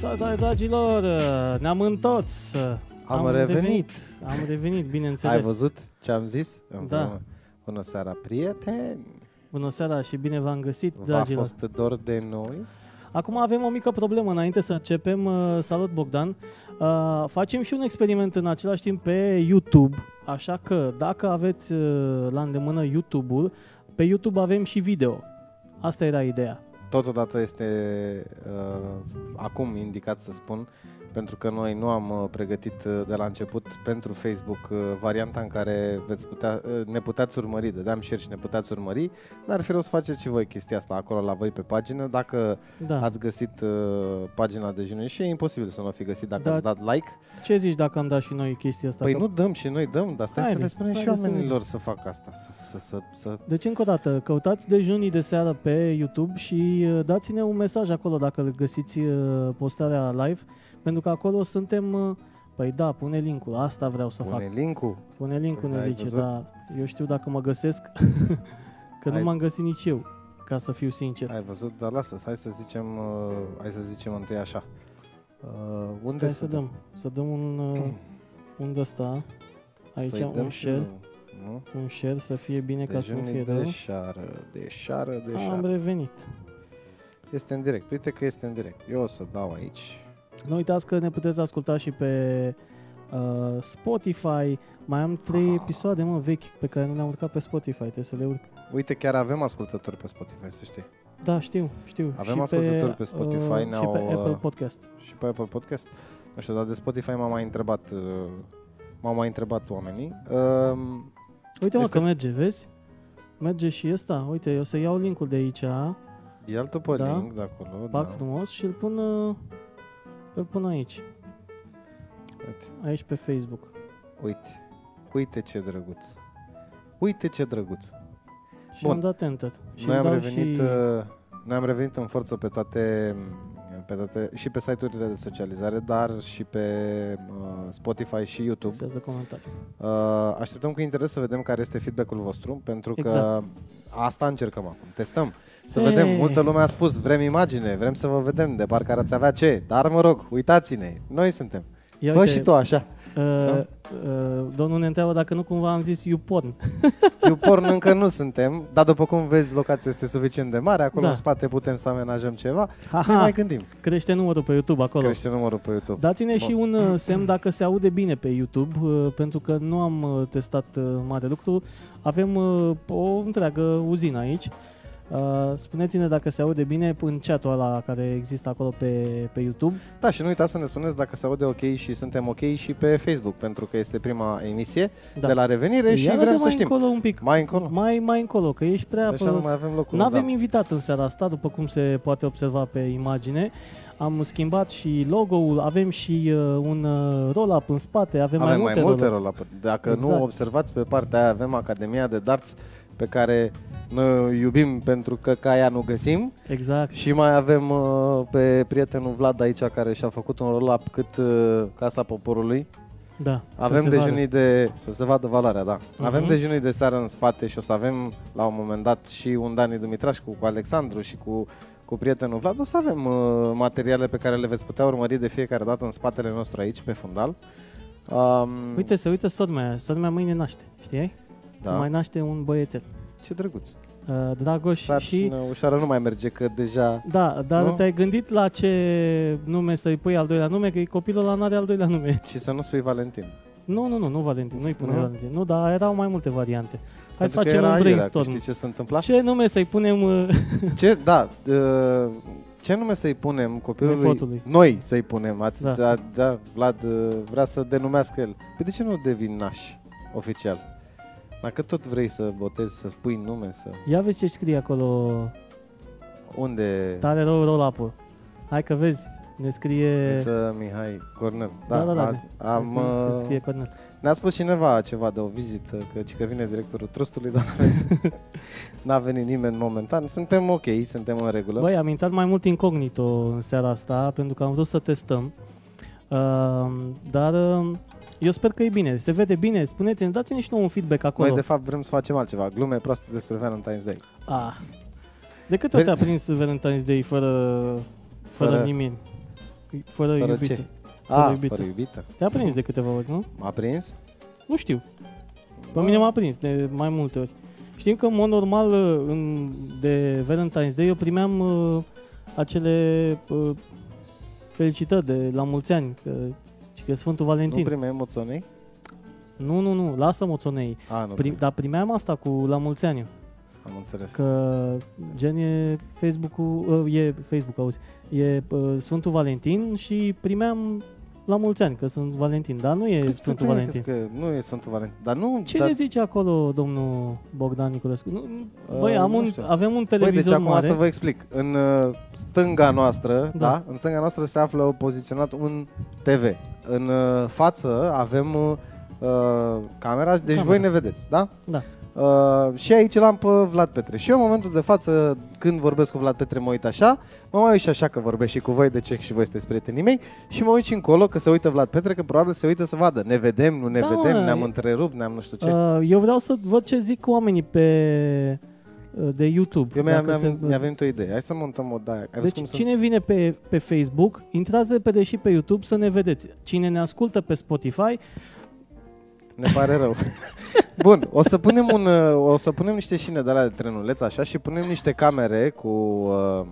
Salutare, dragilor! Ne-am întors! Am revenit. Am revenit, bineînțeles. Ai văzut ce am zis? Da. Bună seara, prieteni! Bună seara și bine v-am găsit, V-a dragilor! fost dor de noi? Acum avem o mică problemă înainte să începem. Uh, Salut, Bogdan! Uh, Facem și un experiment în același timp pe YouTube, așa că dacă aveți uh, la îndemână YouTube-ul, pe YouTube avem și video. Asta era ideea. Totodată este uh, acum indicat să spun, pentru că noi nu am uh, pregătit uh, de la început pentru Facebook uh, varianta în care veți putea, uh, ne puteți urmări, dădeam share și ne puteți urmări, dar ar fi rău să faceți și voi chestia asta acolo la voi pe pagină. Dacă Da. ați găsit uh, pagina de genul și e imposibil să nu o fi găsit dacă Da. ați dat like, Ce zici dacă am dat și noi chestia asta? Păi Că- nu dăm și noi dăm, dar stai Haide, să le spunem și haide să oamenilor să facă asta, să, să, să, să Deci încă o dată, căutați dejunii de seară pe YouTube și uh, dați-ne un mesaj acolo dacă îl găsiți uh, postarea live, pentru că acolo suntem, uh, păi da, pune linkul, asta vreau să pune fac. link-ul. Pune linkul, Păi, ne ai zice, văzut? dar eu știu dacă mă găsesc, că Ai- nu m-am găsit nici eu, ca să fiu sincer. Ai văzut? Dar lasă, hai să zicem, uh, hai să zicem întâi așa. Uh, unde Stai să suntem? dăm, să dăm un, uh, un de ăsta, aici Să-i dăm un și share, nu? Nu? un share să fie bine ca să nu Dejunii fie de rău. șară, de șară, de Am șară. revenit. Este în direct, uite că este în direct. Eu o să dau aici. Nu uitați că ne puteți asculta și pe uh, Spotify. Mai am trei Ah. episoade, mă, vechi, pe care nu le-am urcat pe Spotify. Trebuie să le urc. Uite, chiar avem ascultători pe Spotify, să știi. Da, știu, știu. Avem și ascultători pe Spotify, uh, și ne-au, pe uh, Apple Podcast. Și pe Apple Podcast. Nu știu, dar de Spotify m-au mai întrebat, uh, m-au mai întrebat oamenii. Um, Uite, mă, este- că merge, vezi? Merge și ăsta. Uite, eu o să iau linkul de aici, E altul pe Da. link de acolo, fac da. frumos și îl pun, uh, îl pun aici, Uite, aici pe Facebook. uite, uite ce drăguț. Uite ce drăguț. Și Bun. am dat enter. Și Noi îl am dau revenit, și... uh, noi am revenit în forță pe toate, pe toate și pe site-urile de socializare, dar și pe uh, Spotify și YouTube. Să comentarii. Uh, așteptăm cu interes să vedem care este feedback-ul vostru, pentru că Exact. Asta încercăm acum. Testăm. Să Ei. vedem. Multă lume a spus, vrem imagine, vrem să vă vedem, de parcă ați avea ce. Dar mă rog, uitați-ne, noi suntem. Ia Fă uite, și tu așa. Uh, uh, domnul ne întreabă dacă nu cumva am zis YouPorn. Eu porn încă nu suntem, dar după cum vezi, locația este suficient de mare, acolo Da. în spate putem să amenajăm ceva. Ne Haha, mai gândim. crește numărul pe YouTube acolo. Crește numărul pe YouTube. Dați-ne Bun. și un uh, semn dacă se aude bine pe YouTube, uh, pentru că nu am uh, testat uh, mare lucru. Avem uh, o întreagă uzină aici. Uh, Spuneți-ne dacă se aude bine în chat-ul ăla care există acolo pe, pe YouTube. Da, și nu uitați să ne spuneți dacă se aude ok și suntem ok și pe Facebook, pentru că este prima emisie Da. de la revenire și Ia vrem de să mai știm. încolo un pic. Mai încolo? Mai, mai încolo, că ești prea... Așa nu mai avem locul. Nu avem da. invitat în seara asta, după cum se poate observa pe imagine. Am schimbat și logo-ul, avem și uh, un uh, roll-up în spate, avem, Avem mai mai multe, multe roll-up. roll Dacă Exact. nu observați pe partea aia, avem Academia de Darts pe care noi o iubim pentru că ca ea nu găsim Exact. și mai avem uh, pe prietenul Vlad aici care și-a făcut un roll-up cât uh, Casa Poporului. Da. să Avem se vadă. dejunii de... să se vadă valoarea, da. Mhm. Avem dejunii de seară în spate și o să avem la un moment dat și un Dani Dumitrașcu cu Alexandru și cu cu prietenul Vlad, o să avem uh, materiale pe care le veți putea urmări de fiecare dată în spatele nostru aici, pe fundal. Um, Uite, se uită sora mea. Sora mea mâine naște, știi? da. Mai naște un băiețel. Ce drăguț. Uh, Dragoș și... Sarcină ușoară nu mai merge, că deja... Da, dar Nu? te-ai gândit la ce nume să-i pui al doilea nume? Că copilul ăla n-are al doilea nume. Și să nu spui Valentin. Nu, nu, nu, nu Valentin, nu-i pune Nu? Valentin. Nu, dar erau mai multe variante. Hai să Pentru că facem era un aiurea, brainstorm. că Știi ce se întâmpla? Ce nume să-i punem... uh, Ce, da, uh, ce nume să-i punem copilului? Nepotului. Noi să-i punem. Ați, Da. da. da, Vlad uh, vrea să denumească el. Păi de ce nu devin naș oficial? Dacă tot vrei să botezi, să spui nume, să... Ia vezi ce scrie acolo. Unde... Tare rău roll-up-ul. Hai că vezi. Ne scrie... Să Mihai Cornel. Da, da, da. a- ne- am, ne uh, scrie Cornel. ne-a spus cineva ceva de o vizită, că, că vine directorul trustului, dar n-a venit nimeni momentan. Suntem ok, suntem în regulă. Băi, am intrat mai mult incognito în seara asta pentru că am vrut să testăm. Uh, dar uh, eu sper că e bine. Se vede bine. Spuneți-ne, dați-ne și nouă un feedback acolo. Noi de fapt vrem să facem altceva, glume proaste despre Valentine's Day. Ah. De câte ori te-a Vezi? prins Valentine's Day fără, fără, Fără- nimic? Fără, Fără iubită. ce? Fără A, iubită. fără iubită. Te-a prins de câteva ori, nu? M-a prins? Nu știu. Pe mine m-a prins de mai multe ori. Știm că, în mod normal, în, de Valentine's Day, eu primeam uh, acele uh, felicitări de la mulți ani, că, că e Sfântul Nu Valentin. primeai emoționei? Nu, nu, nu, lasă moțonei. A, nu Prim, dar primeam asta cu la mulți ani. Am înțeles. Că gen e Facebook-ul, uh, e Facebook, auzi, e uh, Sfântul Valentin și primeam la mulți ani, că sunt Valentin, dar nu e Cât- Sfântul cât Valentin. Că nu e Sfântul Valentin. Dar nu... Ce dar, ne zice acolo domnul Bogdan Niculescu? Nu, nu- băi, Uh, am nu un, știu. avem un Băi, televizor deci acum mare. să vă explic. În uh, stânga noastră, Da. da. În stânga noastră se află poziționat un TV. În uh, față avem uh, uh, camera, deci Camera. voi ne vedeți, da? Da. Uh, și aici l-am pe Vlad Petre. Și eu în momentul de față, când vorbesc cu Vlad Petre, mă uit așa, mă mai uit și așa că vorbesc și cu voi, de ce și voi sunteți prietenii mei, și mă uit și încolo că se uită Vlad Petre, că probabil se uită să vadă. Ne vedem, nu ne Da, vedem, mă, ne-am e- întrerupt, ne-am nu știu ce. Uh, eu vreau să văd ce zic oamenii pe uh, de YouTube. eu mi-a, Dacă mi-a, se- mi-a venit o idee. Hai să montăm o daia. Ai văzut Deci cum sunt? cine vine pe, pe Facebook, intrați repede și pe YouTube să ne vedeți. Cine ne ascultă pe Spotify, Ne pare rău. Bun, o să punem un, uh, o să punem niște șine de la de trenuleț așa și punem niște camere cu uh,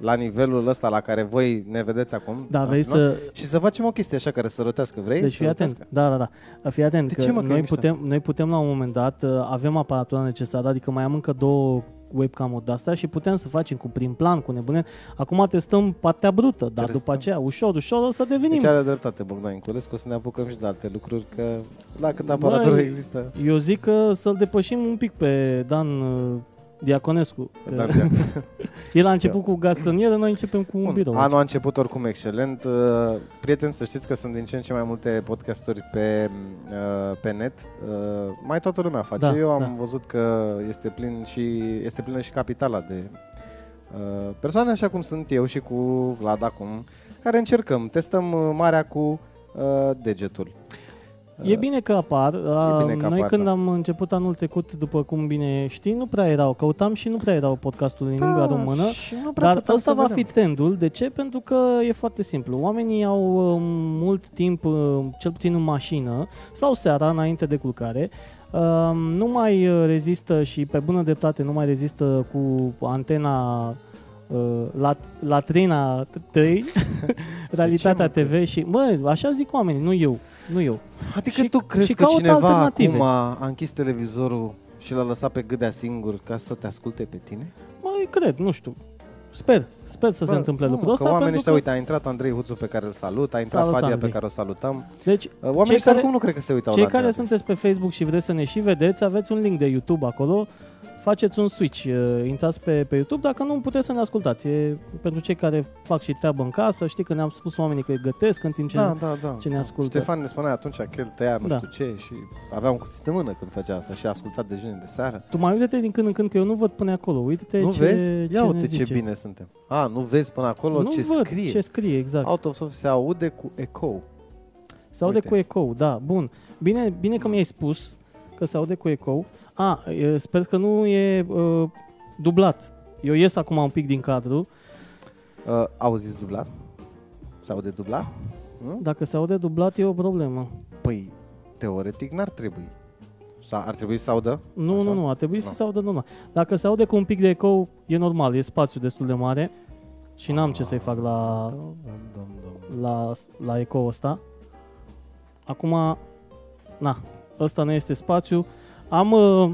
la nivelul ăsta la care voi ne vedeți acum. da, la vrei final, să... Și să facem o chestie așa care să rotească, vrei? Deci Să fii atent. rotească? Da, da, da. Fii atent De că ce, mă, că e noi mișto? putem, noi putem la un moment dat, uh, avem aparatura necesară, adică mai am încă două webcam-uri de-astea și putem să facem cu prim plan, cu nebune. Acum testăm partea brută, dar Testăm. după aceea, ușor, ușor o să devenim. Deci are dreptate Bogdan Inculescu, o să ne apucăm și de alte lucruri, că la cât aparatură Băi, există. Eu zic că să-l depășim un pic pe Dan uh, Diaconescu. Că Da, da. El a început cu garsonieră, noi începem cu un Bun, birou. anul a început oricum excelent. Uh, Prieteni, să știți că sunt din ce în ce mai multe podcasturi pe, uh, pe net. Uh, Mai toată lumea face. Da, Eu am da. văzut că este plin și este plină și capitala de uh, persoane așa cum sunt eu și cu Vlad acum, care încercăm, testăm uh, marea cu uh, degetul. E bine că apar. A, bine că Noi apar, când da. am început anul trecut, după cum bine știi, nu prea erau. Căutam și nu prea erau podcastul în Da, limba română. și nu prea Dar puteam ăsta să va vedem. fi trendul. De ce? Pentru că e foarte simplu. Oamenii au uh, mult timp, uh, cel puțin în mașină sau seara înainte de culcare. Uh, nu mai uh, rezistă și pe bună dreptate nu mai rezistă cu antena uh, la, latrina 3 realitatea mă? TV și mă, așa zic oamenii, nu eu, nu eu. Adică și- tu crezi și că caută cineva alternative. acum a, a închis televizorul și l-a lăsat pe gâdea singur ca să te asculte pe tine? Măi, cred, nu știu. Sper, sper să se Bă, întâmple nu, lucrul că ăsta. oamenii pentru ăștia, că, uite, a intrat Andrei Huțu pe care îl salut, a intrat Salut, Fadia Andrei. pe care o salutăm. Deci, Uh, Oamenii Cei ăștia care- oricum nu cred că se uitau cei la care treabă. sunteți pe Facebook și vreți să ne și vedeți, aveți un link de YouTube acolo. Faceți un switch, uh, intrați pe, pe YouTube, dacă nu puteți să ne ascultați. E pentru cei care fac și treabă în casă, știi că ne-am spus oamenii că gătesc în timp ce... Da, da, da. ce ne da. ascultă. Ștefan ne spunea atunci că el tăia nu Da. știu ce și avea un cuțit în mână când făcea asta și a ascultat de june de seară. Tu mai uite-te din când în când, că eu nu văd până acolo. Uite-te nu ce, vezi? ce Ia ne uite zice. ce bine suntem. A, nu vezi până acolo nu ce văd scrie. ce scrie, exact. Out of soft se aude cu echo. Se aude Uite. cu eco, da, bun. Bine, bine că mi-ai spus că se aude cu eco. A, e, sper că nu e uh, dublat. Eu ies acum un pic din cadru. Uh, auziți dublat? Se aude dublat? Nu? Dacă se aude dublat e o problemă. Păi, teoretic n-ar trebui. Sau ar trebui să se audă? Nu, Așa? nu, nu, ar trebui să Nu. se audă normal. Dacă se aude cu un pic de eco, e normal, e spațiu destul de mare și n-am ce să-i fac la, Dom, dom, dom. la, la eco ăsta. Acum, na, ăsta nu este spațiu. Am, uh,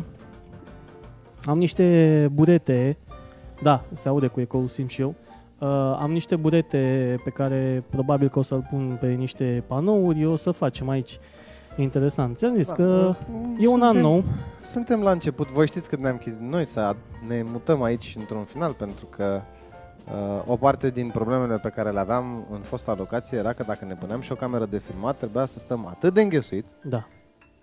am niște burete, da, se aude cu eco simt și eu. Uh, am niște burete pe care probabil că o să-l pun pe niște panouri, o să facem aici. Interesant. Ți-am zis Da, că uh, e un an suntem- nou. Suntem la început. Voi știți că ne-am chis- noi să ad- ne mutăm aici într-un final pentru că uh, o parte din problemele pe care le aveam în fosta locație era că dacă ne puneam și o cameră de filmat, trebuia să stăm atât de înghesuit Da.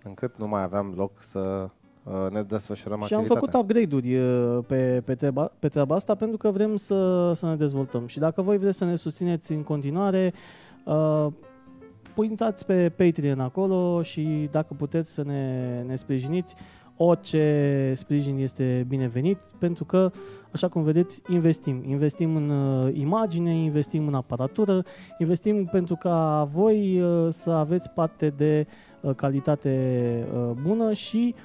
Încât nu mai aveam loc să uh, ne desfășurăm Și am activitatea. făcut upgrade-uri uh, pe, pe, treaba, pe treaba asta pentru că vrem să, să ne dezvoltăm. Și dacă voi vreți să ne susțineți în continuare, uh, intrați pe Patreon acolo și dacă puteți să ne, ne sprijiniți, Orice sprijin este binevenit pentru că, așa cum vedeți, investim. Investim în uh, imagine, investim în aparatură, investim pentru ca voi uh, să aveți parte de uh, calitate uh, bună și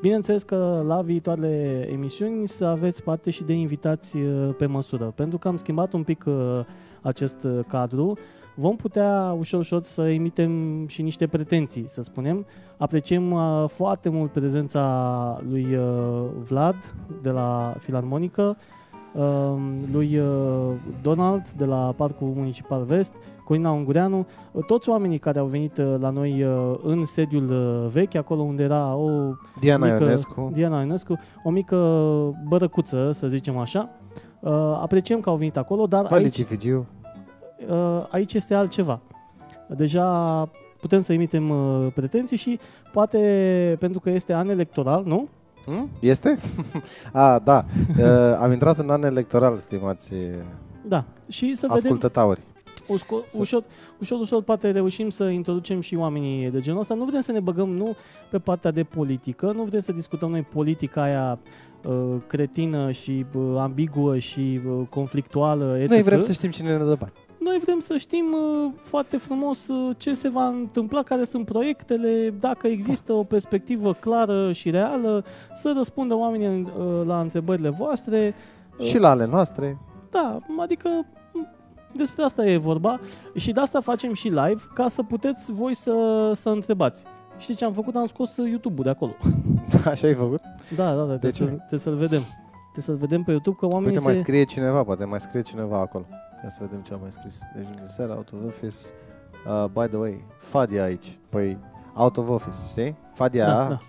Bineînțeles că la viitoarele emisiuni să aveți parte și de invitați uh, pe măsură. Pentru că am schimbat un pic uh, acest uh, cadru, vom putea ușor, ușor să emitem și niște pretenții, să spunem. Apreciem uh, foarte mult prezența lui uh, Vlad de la Filarmonică, uh, lui uh, Donald de la Parcul Municipal Vest, Corina Ungureanu, uh, toți oamenii care au venit uh, la noi uh, în sediul uh, vechi, acolo unde era o Diana mică, Ionescu. Diana Ionescu, o mică bărăcuță, să zicem așa. Uh, apreciem că au venit acolo, dar aici, Alici Figiu. uh, aici este altceva. Deja putem să emitem uh, pretenții și poate pentru că este an electoral, nu? Hmm? Este? A, da. Uh, am intrat în an electoral, stimați uh, Da. Și să vedem ascultători. Usco- Să- ușor, ușor, ușor poate reușim să introducem și oamenii de genul ăsta. Nu vrem să ne băgăm nu pe partea de politică, nu vrem să discutăm noi politica aia uh, cretină și uh, ambiguă și uh, conflictuală, etc. Noi vrem să știm cine ne dă bani. Noi vrem să știm uh, foarte frumos uh, ce se va întâmpla, care sunt proiectele, dacă există o perspectivă clară și reală, să răspundă oamenii uh, la întrebările voastre. Uh, Și la ale noastre. Da, adică m, despre asta e vorba și de asta facem și live, ca să puteți voi să, să întrebați. Știi ce am făcut? Am scos YouTube-ul de acolo. Așa ai făcut? Da, da, da, trebuie, ce? să, trebuie să-l vedem. Trebuie să-l vedem pe YouTube, că oamenii Uite, mai se... scrie cineva, poate mai scrie cineva acolo. Ia să vedem ce a mai scris. Deci, în seara, out of office. Uh, by the way, Fadia aici. Păi, out of office, știi? Fadia, Da, da.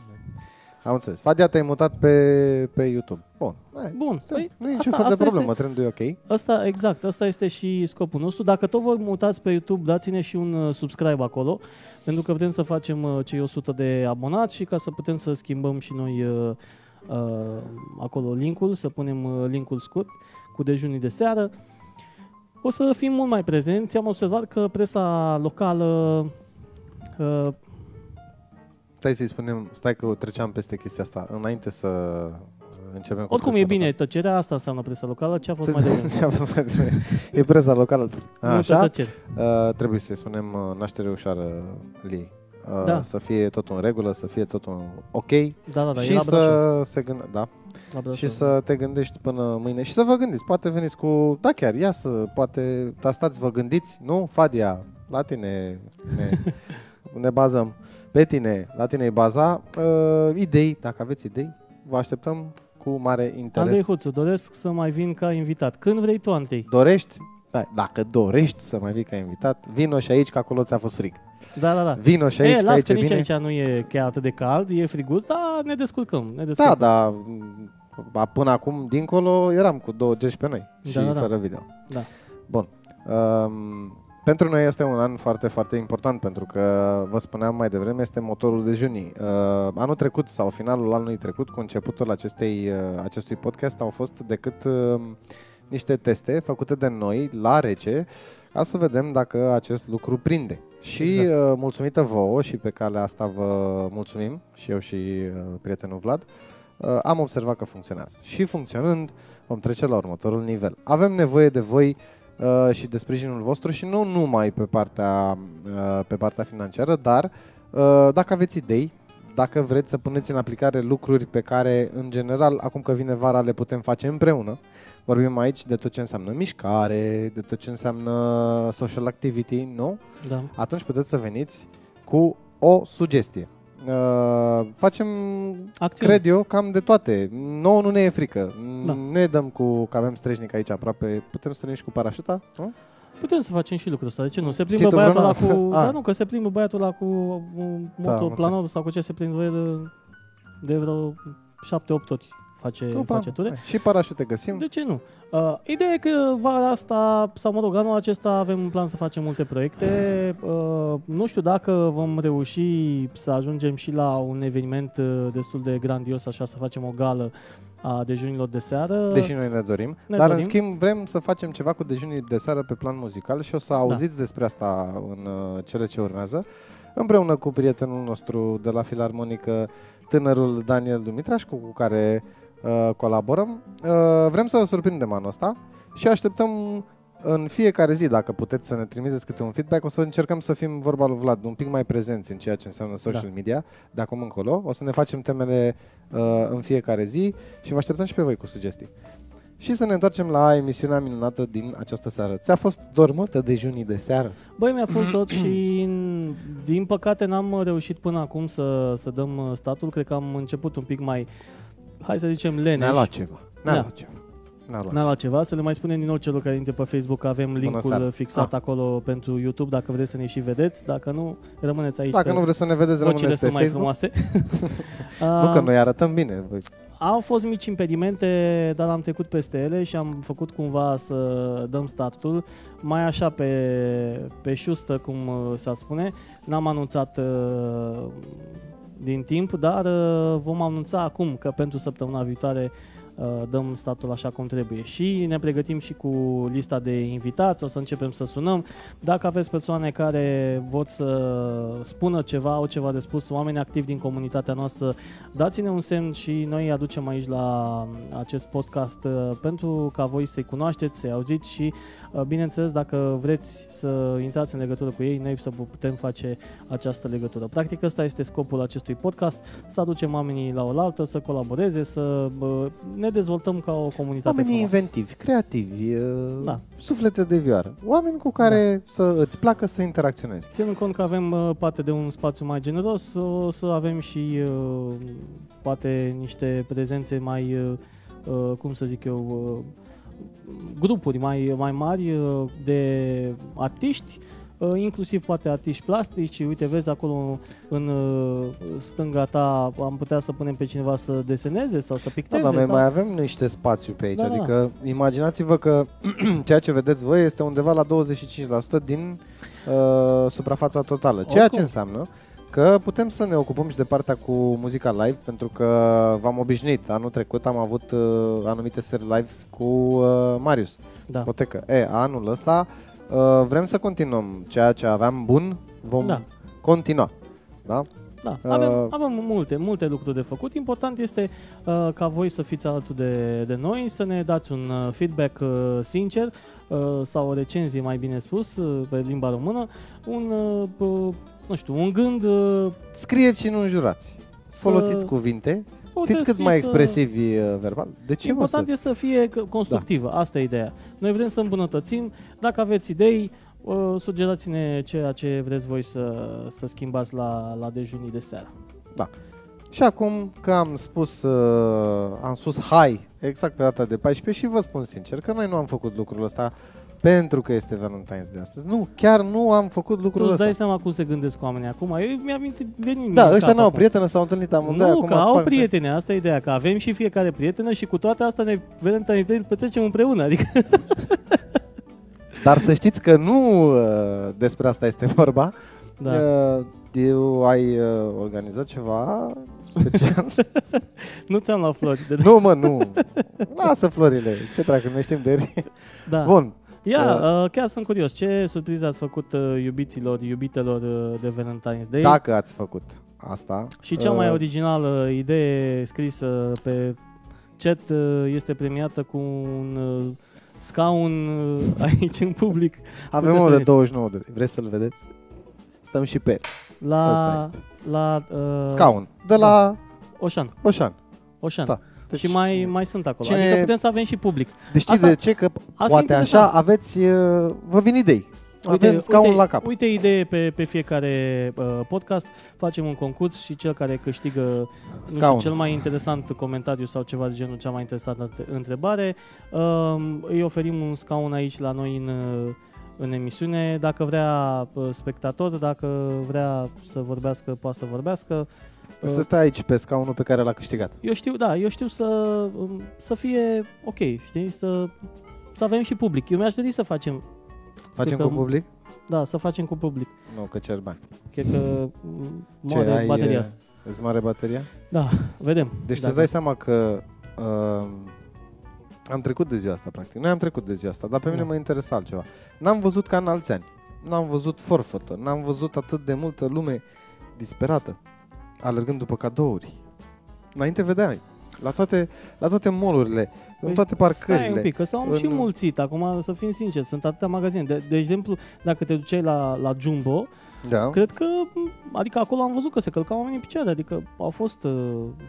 Am înțeles. Fadia te-ai mutat pe, pe YouTube. Bun. Hai, Bun, păi, nu e niciun asta- fel de asta problemă, trendul e ok. Asta, exact, asta este și scopul nostru. Dacă tot vă mutați pe YouTube, dați-ne și un uh, subscribe acolo, pentru că vrem să facem uh, cei 100 de abonați și ca să putem să schimbăm și noi uh, uh, acolo linkul, să punem uh, linkul scurt cu dejunii de seară. O să fim mult mai prezenți. Am observat că presa locală uh, Stai să-i spunem, stai că treceam peste chestia asta, înainte să începem cu oricum e presa bine, tăcerea asta înseamnă presa locală, ce a fost mai locală. devreme. Ce a fost mai devreme? e presa locală. Nu Așa? tăcere. Uh, trebuie să-i spunem uh, naștere ușoară Lee. Uh, Da. Să fie totul în regulă, să fie totul ok Da, da, da, e și la Brașov. să se gânde, da, La Brașov. și să te gândești până mâine și să vă gândiți. Poate veniți cu, da chiar, ia să, poate, da stați, vă gândiți, nu? Fadia, la tine ne, ne bazăm. Pe tine, la tine e baza. Uh, idei, dacă aveți idei, vă așteptăm cu mare interes. Andrei Huțu, doresc să mai vin ca invitat. Când vrei tu, Andrei? Dorești? Da, dacă dorești să mai vii ca invitat, vino și aici că acolo ți-a fost frig. Da, da, da. Vino și aici, e, că las aici că e nici bine. aici nu e chiar atât de cald, e friguț, dar ne descurcăm. Ne Da, descurcăm. dar m, până acum, dincolo, eram cu două gești pe noi și Da, da, da. fără video. Da. Bun. Um, pentru noi este un an foarte, foarte important pentru că, vă spuneam mai devreme, este motorul de junii. Uh, anul trecut sau finalul anului trecut, cu începutul acestei, uh, acestui podcast, au fost decât uh, niște teste făcute de noi la rece ca să vedem dacă acest lucru prinde. Și Exact. uh, mulțumită vouă și pe calea asta vă mulțumim și eu și uh, prietenul Vlad, uh, am observat că funcționează. Și funcționând, vom trece la următorul nivel. Avem nevoie de voi uh, și de sprijinul vostru și nu numai pe partea, uh, pe partea financiară, dar uh, dacă aveți idei, dacă vreți să puneți în aplicare lucruri pe care, în general, acum că vine vara, le putem face împreună, vorbim aici de tot ce înseamnă mișcare, de tot ce înseamnă social activity, nu? Da. Atunci puteți să veniți cu o sugestie. Uh, facem, Acțiune. cred eu, cam de toate. Nouă nu ne e frică. Da. Ne dăm cu, că avem streșnic aici aproape, putem să ne și cu parașuta? Nu? Putem să facem și lucrul ăsta, de ce nu? Se Știi plimbă tu băiatul ăla vreuna? cu... Ah. Da, nu, că se plimbă băiatul ăla cu un Da, am motoplanorul sau cu ce se plimbă el de vreo 7-8 ori face, Opa, face ture. hai, Și parașute găsim. De ce nu? Uh, ideea e că vara asta, sau mă rog, anul acesta avem în plan să facem multe proiecte. Uh, nu știu dacă vom reuși să ajungem și la un eveniment uh, destul de grandios, așa să facem o gală a dejunilor de seară. Deși noi ne dorim. Ne dar dorim. în schimb vrem să facem ceva cu dejunii de seară pe plan muzical și o să auziți despre asta în uh, cele ce urmează. Împreună cu prietenul nostru de la Filarmonică tânărul Daniel Dumitrașcu cu care uh, colaborăm. Uh, vrem să vă surprindem anul ăsta și așteptăm în fiecare zi, dacă puteți să ne trimiteți câte un feedback, o să încercăm să fim, vorba lui Vlad, un pic mai prezenți în ceea ce înseamnă social Da. media de acum încolo. O să ne facem temele uh, în fiecare zi și vă așteptăm și pe voi cu sugestii. Și să ne întoarcem la emisiunea minunată din această seară. Ți-a fost dormătă dejunii de seară? Băi, mi-a fost tot și n- din păcate n-am reușit până acum să, să dăm uh, statul. Cred că am început un pic mai, hai să zicem, Ne-a leneș. luat ceva. Ne-a Da. luat ceva. Ne-a luat N-a luat ceva, să le mai spunem din nou celor care intre pe Facebook că avem linkul seara. fixat Ah. acolo pentru YouTube, dacă vreți să ne și vedeți, dacă nu, rămâneți aici. Dacă că nu vreți să ne vedeți, vocile rămâneți pe sunt mai Facebook. frumoase. Nu că Ah, noi arătăm bine. Voi. Au fost mici impedimente, dar am trecut peste ele și am făcut cumva să dăm startul, mai așa pe, pe șustă, cum uh, s-ar spune. N-am anunțat uh, din timp, dar uh, vom anunța acum că pentru săptămâna viitoare uh, dăm statul așa cum trebuie. Și ne pregătim și cu lista de invitați, o să începem să sunăm. Dacă aveți persoane care vor să spună ceva, au ceva de spus, oameni activi din comunitatea noastră, dați-ne un semn și noi îi aducem aici la acest podcast uh, pentru ca voi să-i cunoașteți, să-i auziți și, uh, bineînțeles, dacă vreți să intrați în legătură cu ei, noi să vă putem face această legătură. Practic, ăsta este scopul acestui podcast, să aducem oamenii la oaltă, să colaboreze, să uh, ne dezvoltăm ca o comunitate Oamenii frumoasă. inventivi, creativi, uh, Da. suflete de vioară. Oameni cu care să îți placă să interacționezi. Ținând cont că avem uh, parte de un spațiu mai generos, o să avem și uh, poate niște prezențe mai, uh, uh, cum să zic eu, uh, grupuri mai, mai mari uh, de artiști, uh, inclusiv poate artiști plastici. Uite, vezi acolo în uh, stânga ta am putea să punem pe cineva să deseneze sau să Da, picteze. dar noi sau... mai avem niște spațiu pe aici, Da, da. adică imaginați-vă că ceea ce vedeți voi este undeva la 25% din uh, suprafața totală, ceea ce Oricum. înseamnă că putem să ne ocupăm și de partea cu muzica live, pentru că v-am obișnuit. Anul trecut am avut uh, anumite seri live cu uh, Marius, da. Potecă. E, anul ăsta uh, vrem să continuăm ceea ce aveam bun, vom Da. continua. Da? Da, Uh, avem, avem multe, multe lucruri de făcut. Important este uh, ca voi să fiți alături de, de noi, să ne dați un uh, feedback uh, sincer uh, sau o recenzie, mai bine spus, uh, pe limba română, un, uh, uh, nu știu, un gând. Uh, Scrieți și nu înjurați. să- Folosiți cuvinte, puteți fiți cât și mai să- expresivi uh, verbal. De ce mă Important să... e să fie c- constructivă, asta e ideea. Noi vrem să îmbunătățim. Dacă aveți idei, uh, sugerați-ne ceea ce vreți voi să, să schimbați la, la dejunii de seară. Și acum că am spus, uh, am spus hai exact pe data de 14 și vă spun sincer că noi nu am făcut lucrul ăsta pentru că este Valentine's de astăzi. Nu, chiar nu am făcut Tu lucrul îți ăsta. dai seama cum se gândesc oamenii acum. Eu mi-am venit Da, în ăștia cap n-au acum. prietenă, s-au întâlnit amândoi Nu, acum că au spun- prietene, asta e ideea, că avem și fiecare prietenă și cu toate astea ne Valentine's Day petrecem împreună, adică Dar să știți că nu uh, despre asta este vorba. da. Uh, eu ai uh, organizat ceva special? nu ți-am luat flori. De nu, mă, nu. Lasă florile. Ce dracu, noi știm de ele. da. Bun. Ia, Uh, uh, chiar sunt curios, ce surpriză ați făcut uh, iubiților, iubitelor uh, de Valentine's Day? Dacă ați făcut asta. Și cea mai uh, originală idee scrisă pe chat uh, este premiată cu un uh, scaun uh, aici în public Avem Puteți unul să de 29 de lei. Vreți să-l vedeți? Stăm și pe el. la, Ăsta este. la uh, Scaun. De la Oșan. Oșan. Oșan. Da. Deci, și mai, mai sunt acolo. cine- Adică putem să avem și public. Deci știți Asta- de ce? Că fi poate așa interesant. aveți, uh, vă vin idei. Avem scaun uite, la cap. Uite idee pe, pe fiecare uh, podcast. Facem un concurs și cel care câștigă nu știu, Scaun. cel mai interesant comentariu sau ceva de genul, cea mai interesantă între- întrebare, um, îi oferim un scaun aici la noi în, uh, în emisiune. Dacă vrea uh, spectator, dacă vrea să vorbească, poate să vorbească. Uh, Să stai aici pe scaunul pe care l-a câștigat. Eu știu, da, eu știu să, um, să fie ok, știi, să, să avem și public. Eu mi-aș dori să facem, Facem că- cu public? da, să facem cu public. Nu, că cer bani. Cred că m, Ce, moare ai, bateria uh, asta. Îți mare bateria? Da, vedem. Deci tu Dacă- îți dai seama că uh, am trecut de ziua asta, practic. Noi am trecut de ziua asta, dar pe mine Da. mă interesa altceva. N-am văzut ca în alți ani. N-am văzut forfătă. N-am văzut atât de multă lume disperată, alergând după cadouri. Înainte vedeai. La toate, la toate molurile, în toate Păi, Stai un parcările. pic, că s-au în- și mulțit. Acum, să fim sinceri, sunt atâtea magazine. De, de exemplu, dacă te duceai la, la Jumbo, Da. cred că, adică acolo am văzut că se călcau oamenii în picioare. Adică au fost uh,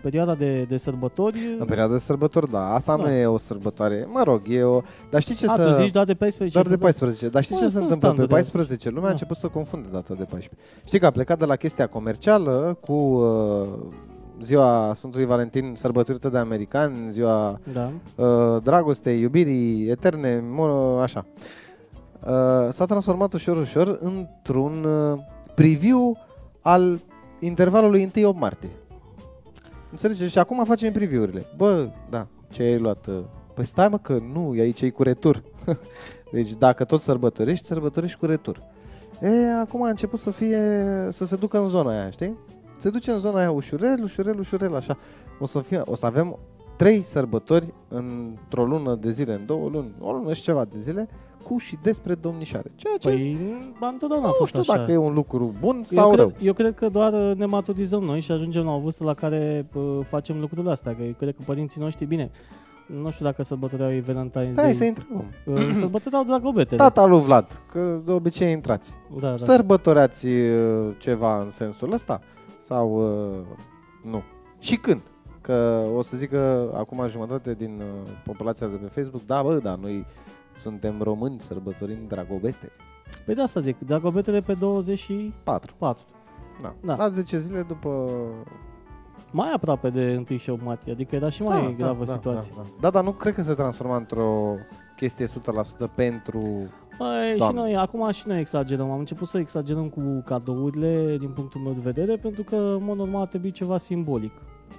perioada de, de sărbători. În perioada de sărbători, da. Asta Da. nu e o sărbătoare. Mă rog, e o... Dar știi ce A, să... tu zici doar de 14 Doar de februarie? 14. Dar știi Bă, ce se sunt întâmplă pe standuri. 14? Lumea a Da. început să confunde data de 14. Știi că a plecat de la chestia comercială cu uh, ziua Sfântului Valentin sărbătorită de americani, ziua Da. uh, dragostei, iubirii eterne, mo- așa. Uh, s-a transformat ușor, ușor într-un uh, preview al intervalului 1-8 martie. Înțelegeți? Și acum facem preview-urile. Bă, da, ce ai luat? uh? Păi stai mă că nu, e aici e cu retur. deci dacă tot sărbătorești, sărbătorești cu retur. E, acum a început să fie, să se ducă în zona aia, știi? Se duce în zona aia ușurel, ușurel, ușurel, așa. O să, fie, o să avem trei sărbători într-o lună de zile, în două luni, o lună și ceva de zile, cu și despre domnișoare. Ceea ce Păi, ba, întotdeauna a nu fost știu așa. dacă e un lucru bun eu, sau rău. cred, eu cred că doar uh, ne maturizăm noi și ajungem la o vârstă la care uh, facem lucrurile astea. Că eu cred că părinții noștri, bine, nu știu dacă sărbătoreau ei Valentine's Hai Day. să întrebăm. Uh, sărbătoreau dragobetele. Tata lui Vlad, că de obicei intrați. Da, da. Sărbătoreați uh, ceva în sensul ăsta? Sau uh, nu? Și când? Că o să zic că acum jumătate din uh, populația de pe Facebook, da bă, da, noi suntem români, sărbătorim dragobete. Păi de asta zic, dragobetele pe 24. 4. Da. Da. La 10 zile după... Mai aproape de 1 și 8 martie, adică era și mai gravă da, situație. Da, da. da, dar nu cred că se transforma într-o chestie 100% pentru... Păi și Doamne. noi, acum și noi exagerăm. Am început să exagerăm cu cadourile din punctul meu de vedere, pentru că, în mod normal, ar trebui ceva simbolic.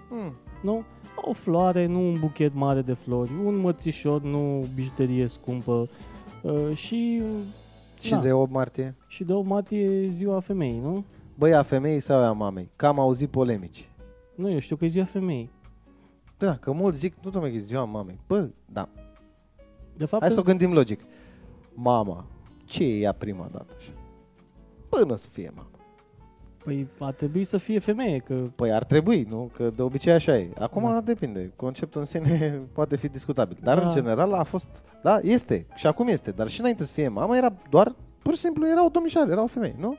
Mm. Nu? O floare, nu un buchet mare de flori, un mățișor, nu bijuterie scumpă. Uh, și, Și Da. de 8 martie? și de 8 martie e ziua femeii, nu? Băi, a femeii sau a mamei? Că am auzit polemici. Nu, eu știu că e ziua femeii. Da, că mulți zic, nu domnule, că e ziua mamei. Bă, da, De fapt, Hai să o gândim logic. Mama, ce e ea prima dată așa? Până să fie mama. Păi, ar trebui să fie femeie, că Păi ar trebui, nu? Că de obicei așa e. Acum Da. depinde. Conceptul în sine poate fi discutabil. Dar Da. în general a fost, da, este. Și acum este. Dar și înainte să fie mama era doar, pur și simplu, era o domnișoară, era o femeie, nu?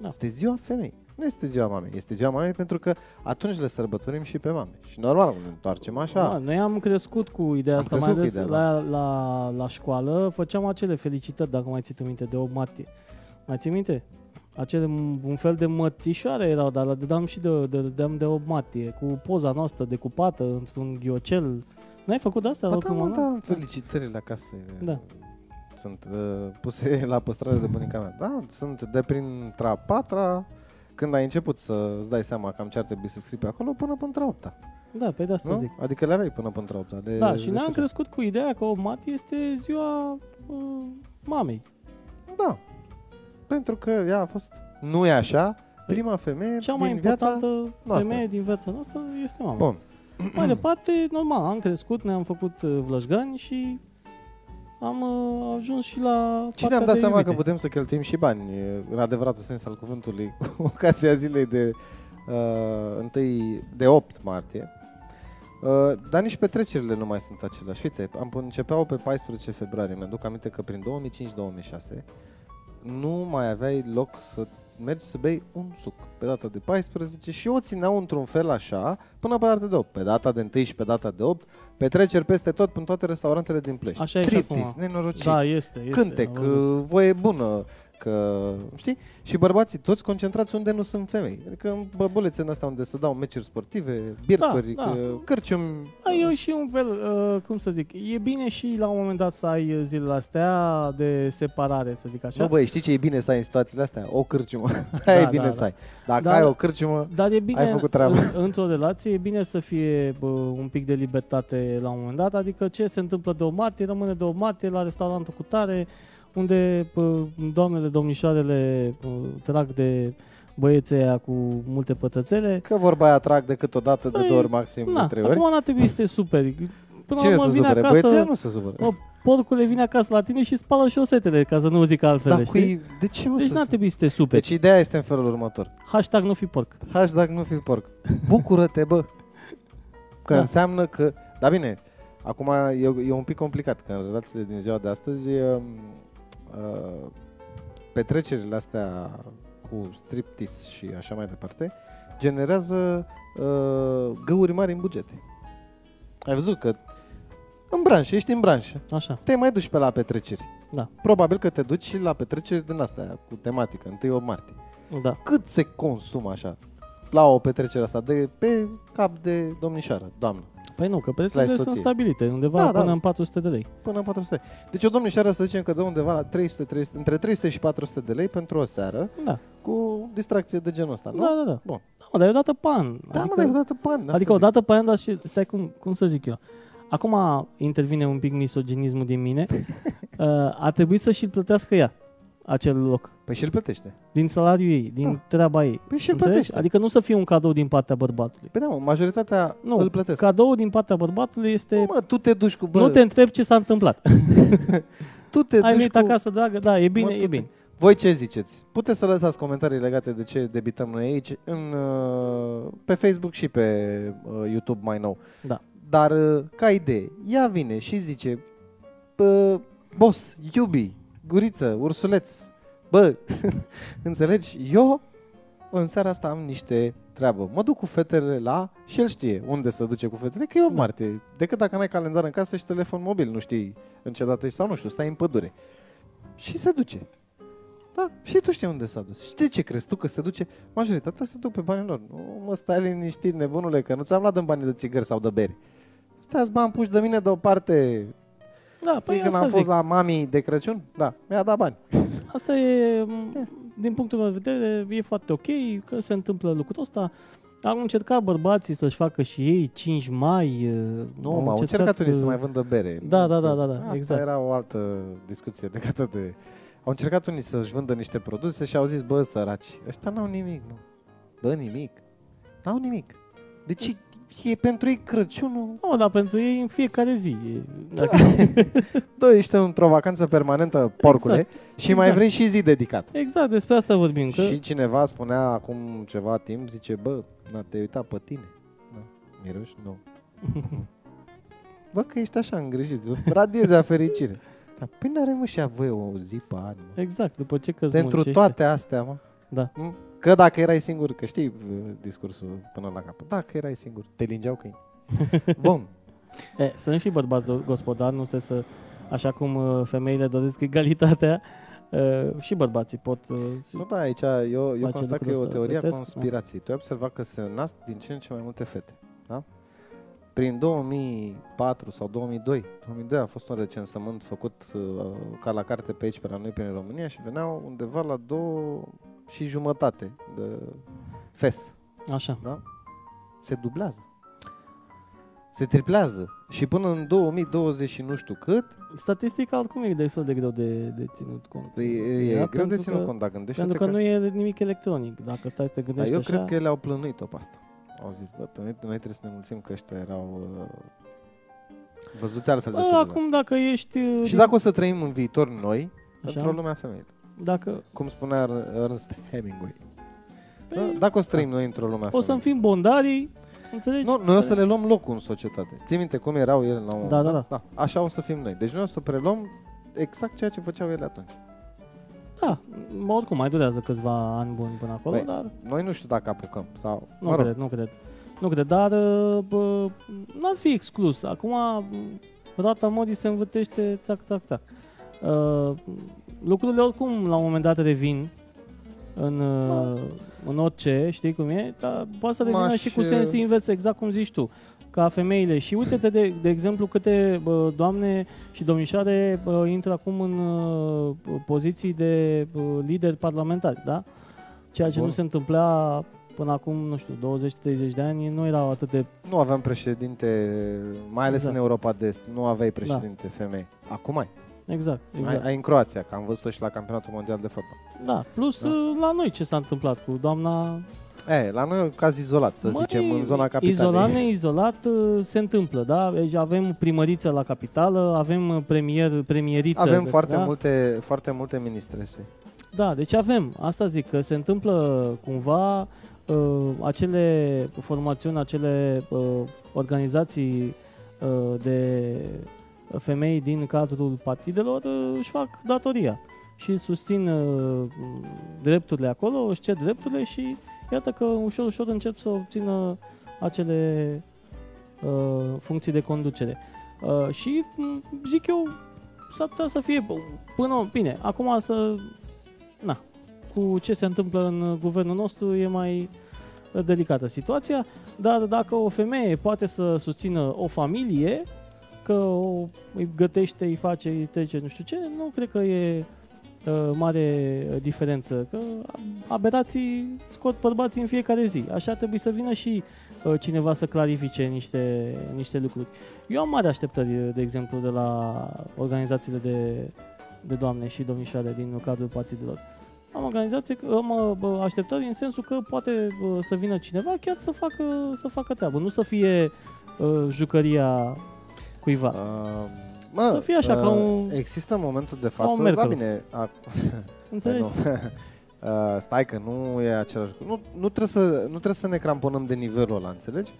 Da. Este ziua femei. Nu este ziua mamei. Este ziua mamei pentru că atunci le sărbătorim și pe mame. Și normal, ne întoarcem așa. Da, noi am crescut cu ideea Am asta, mai crescut cu ales ideea, la, la, la școală, făceam acele felicitări, dacă mai ții tu minte, de 8 martie. Mai ții minte? Acele, un fel de mățișoare erau, dar le dădeam și de, de, dădeam de 8 martie, cu poza noastră decupată într-un ghiocel. N-ai făcut asta? Ba da, oricum, mă, nu? da, felicitările acasă. Da. Sunt uh, puse la păstrare de bunica mea. Da, sunt de prin a patra, când ai început să îți dai seama cam ce ar trebui să scrii pe acolo, până până a opta. Da, pe de asta Nu? zic. Adică le aveai până până a opta. De, Da, și de noi am făcut. crescut cu ideea că 8 martie este ziua uh, mamei. Da. Pentru că ea a fost, nu e așa, prima femeie Cea mai din viața importantă noastră. femeie din viața noastră este mama. Bun. Mai departe, normal, am crescut, ne-am făcut uh, vlășgani și am uh, ajuns și la Și ne-am partea dat de seama iubite. că putem să cheltuim și bani, e, în adevăratul sens al cuvântului, cu ocazia zilei de uh, 1 de 8 martie. Uh, dar nici petrecerile nu mai sunt aceleași. Uite, am pun- începeau pe 14 februarie. Mi-aduc aminte că prin 2005-2006 nu mai aveai loc să mergi să bei un suc pe data de 14 și o țineau într-un fel așa până pe data de 8. Pe data de 1 și pe data de 8, petreceri peste tot în toate restaurantele din Plești. Așa e și Triptis, acum. nenorociri, Da, este, este. cântec, am văzut. uh, voie bună, că, știi? Și bărbații toți concentrați unde nu sunt femei. Adică în băbulețe în astea unde se dau meciuri sportive, birturi, Da, da, da. cârciumi. Da, eu și un fel, uh, cum să zic, e bine și la un moment dat să ai uh, zilele astea de separare, să zic așa. Nu băi, știi ce e bine să ai în situațiile astea? O cârciumă. Aia Da, e bine da, să da. ai. Dacă Da, ai da. o cârciumă, Dar e bine, Ai făcut treaba. în, într-o relație, e bine să fie bă, un pic de libertate la un moment dat, adică ce se întâmplă de o martie, rămâne de o martie la restaurantul cu tare, unde bă, doamnele, domnișoarele bă, trag de băieții aia cu multe pătățele. că vorba aia atrag decât o dată, de Păi, două ori, maxim, Na, de trei ori. acum n-ar trebui să te superi. Până Cine la să urmă vine supere? acasă, Băieții nu se supără. o, porcule vine acasă la tine și spală șosetele, ca să nu zic altfel, Dar știi? cui, de ce mă Deci să n-ar trebui să te superi. Deci ideea este în felul următor. Hashtag nu fi porc. Hashtag nu fi porc. Bucură-te, bă. Că Da. înseamnă că... Dar bine, acum e, e un pic complicat, că în relațiile din ziua de astăzi uh, uh, petrecerile astea cu striptease și așa mai departe generează uh, găuri mari în bugete. Ai văzut că în branșă, ești în branșă, Așa. te mai duci pe la petreceri. Da. Probabil că te duci și la petreceri din astea, cu tematică, 1 8 martie. Da. Cât se consumă așa la o petrecere asta de pe cap de domnișoară, doamnă, Păi nu, că prețurile Slice sunt soție. stabilite, undeva Da, până da. în 400 de lei. până în 400. Deci o domnișoară să zicem că dă undeva la 300, 300, între 300 și 400 de lei pentru o seară Da, cu distracție de genul ăsta, nu? da, da. da. Bun. Da, mă, dar e o dată pe an. Da, mă, dar e o dată pe an. asta Adică o zic. dată pe an, dar și, stai cum, cum să zic eu. Acum intervine un pic misoginismul din mine. uh, a trebuit să și-l plătească ea, acel loc. Păi și îl plătește. Din salariul ei, din Da. treaba ei. Păi și îl Înțelegi? plătește. Adică nu să fie un cadou din partea bărbatului. Păi da, mă, majoritatea Nu, îl plătesc. cadou din partea bărbatului este... Nu, mă, tu te duci cu... Bă, nu te întreb ce s-a întâmplat. tu te Ai duci venit cu... acasă, dragă? Da, e bine, Mă, e tu te- bine. Voi ce ziceți? Puteți să lăsați comentarii legate de ce debităm noi aici în, uh, pe Facebook și pe uh, YouTube mai nou. Da. Dar uh, ca idee, ea vine și zice bă, boss, iubi, guriță, ursuleț, bă, înțelegi? Eu în seara asta am niște treabă. Mă duc cu fetele la și el știe unde să duce cu fetele, că e o Da. martie. Decât dacă n-ai calendar în casă și telefon mobil, nu știi în ce dată ești sau nu știu, stai în pădure. Și se duce. Da, și tu știi unde s-a dus. Și de ce crezi tu că se duce? Majoritatea se duc pe banii lor. Nu mă stai liniștit, nebunule, că nu ți-am luat în banii de țigări sau de bere. Stai bani puși de mine deoparte. Da, Păi păi când asta am zic. fost la mami de Crăciun, da, mi-a dat bani. Asta e, m, din punctul meu de vedere, e foarte ok că se întâmplă lucrul ăsta. Au încercat bărbații să-și facă și ei 5 mai. uh, Nu, m-au încercat unii să mai vândă bere. Da, da, Că da, da, da, Asta exact. era o altă discuție legată de... Au încercat unii să-și vândă niște produse și au zis, bă, săraci, ăștia n-au nimic, mă. Bă, nimic. N-au nimic. Deci e pentru ei Crăciunul Nu, dar pentru ei în fiecare zi. E, dacă, Dă, ești într-o vacanță permanentă, porcule, Exact. și mai Exact. vrei și zi dedicat. exact, despre asta vorbim. Că, Și cineva spunea acum ceva timp, zice, bă, na, te uita pe tine. Da, miroși? Nu. bă, că ești așa îngrijit, radiezi a fericire. Dar păi n-are mă și a voi o zi pe an, mă. exact, după ce că Pentru toate astea, mă. Da. M? Că dacă erai singur, că știi uh, discursul până la capăt, dacă erai singur, te lingeau câini. Bun, E, sunt și bărbați do- gospodari, nu se să, așa cum uh, femeile doresc egalitatea, uh, și bărbații pot... uh, s- Nu, da, aici eu, eu Face constat că lucrul e o ăsta, teorie a plătesc, conspirației. Tu ai observat că se nasc din ce în ce mai multe fete, da? Prin 2004 sau 2002, 2002 a fost un recensământ făcut uh, ca la carte pe aici, pe la noi, prin România și veneau undeva la două și jumătate de FES, Așa. da? Se dublează. Se triplează. Și până în 2020 și nu știu cât, Statistica oricum e destul de greu de, de ținut cont. e, e Da, greu de pentru ținut că- cont, dar gândește Pentru că, nu e nimic electronic. Dacă stai să te Dar gândești eu așa... cred că ele au plănuit-o pe asta. Au zis, bă, noi, noi trebuie să ne mulțim că ăștia erau uh, văzuți altfel de Bă, societate. acum dacă ești... uh, Și dacă o să trăim în viitor noi, Așa? într-o lume a femeilor, dacă cum spunea Er- Ernest Hemingway. Da? Păi, Dacă o să trăim noi într-o lume a o să femeilor. fim bondarii, înțelegi? Nu, noi o să le luăm locul în societate. Ții minte cum erau ele la un moment Da, da, dat? da. Așa o să fim noi. Deci noi o să preluăm exact ceea ce făceau ele atunci. Da, mă, oricum mai durează câțiva ani buni până acolo, Băi, dar Noi nu știu dacă apucăm. Sau, nu mă rog, cred, nu cred. Nu cred, dar uh, bă, n-ar fi exclus. Acum rata modii se învârtește țac, țac, țac. Uh, lucrurile oricum la un moment dat revin în, uh, în orice, știi cum e, dar poate să revină M-aș, și cu sens uh, invers, exact cum zici tu, ca femeile. Și uite-te, de, de exemplu, câte bă, doamne și domnișoare bă, intră acum în uh, poziții de uh, lideri parlamentari, da? Ceea ce Bun. nu se întâmpla până acum, nu știu, 20-30 de ani, nu erau atât de... nu aveam președinte, mai ales Exact. în Europa de Est, nu aveai președinte femei. Acum ai. Exact, Exact. exact. Ai, ai în Croația, că am văzut-o și la campionatul mondial de fotbal. Da, plus Da. da. la noi ce s-a întâmplat cu doamna... E, la noi e un caz izolat, să Măi, zicem, în zona capitalei. Izolat, neizolat, uh, se întâmplă, da? Deci avem primăriță la capitală, avem uh, premier, premieriță. Avem foarte, da? multe, foarte multe ministrese. Da, deci avem, asta zic, că se întâmplă cumva, uh, acele formațiuni, acele uh, organizații uh, de femei din cadrul partidelor uh, își fac datoria și susțin uh, drepturile acolo, își cer drepturile și iată că ușor, ușor încep să obțină acele uh, funcții de conducere. Uh, și m, zic eu, s-ar putea să fie până, bine, acum să, na, cu ce se întâmplă în guvernul nostru e mai delicată situația, dar dacă o femeie poate să susțină o familie, că o, îi gătește, îi face, îi trece, nu știu ce, nu cred că e uh, mare diferență. Că aberații scot bărbații în fiecare zi. Așa trebuie să vină și uh, cineva să clarifice niște, niște lucruri. Eu am mari așteptări, de exemplu, de la organizațiile de, de doamne și domnișoare din cadrul partidelor. Am organizație, am uh, așteptări în sensul că poate uh, să vină cineva chiar să facă, să facă treabă, nu să fie uh, jucăria cuiva. Uh, mă, Să fie așa, ca un- Există în momentul de ca un față, Merkel. da bine, a, Înțelegi? Nu. Uh, stai că nu e același lucru. Nu, nu, trebuie să, nu trebuie să ne cramponăm de nivelul ăla, înțelegi?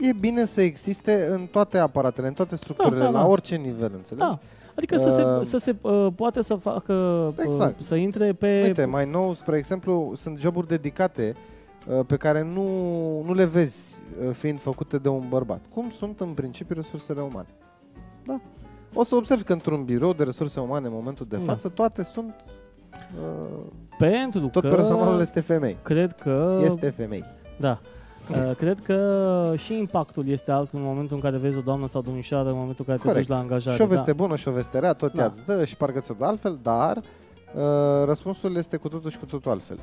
E bine să existe în toate aparatele, în toate structurile, da, da. la orice nivel, înțelegi? Da. Adică să se, Uh, să se uh, poate să facă, uh, Exact. să intre pe... Uite, mai nou, spre exemplu, sunt joburi dedicate uh, pe care nu, nu le vezi uh, fiind făcute de un bărbat. Cum sunt în principiu resursele umane. Da. O să observi că într-un birou de resurse umane în momentul de Da. față, toate sunt... Uh, Pentru tot că personalul este femei. cred că... Este femei. Da. Uh, cred că și impactul este altul în momentul în care vezi o doamnă sau domnișoară, în momentul în care te Corect. duci la angajare. Și o veste da. bună și o veste rea, tot Da. ea îți dă și parcă ți-o dă altfel, dar uh, răspunsul este cu totul și cu totul altfel.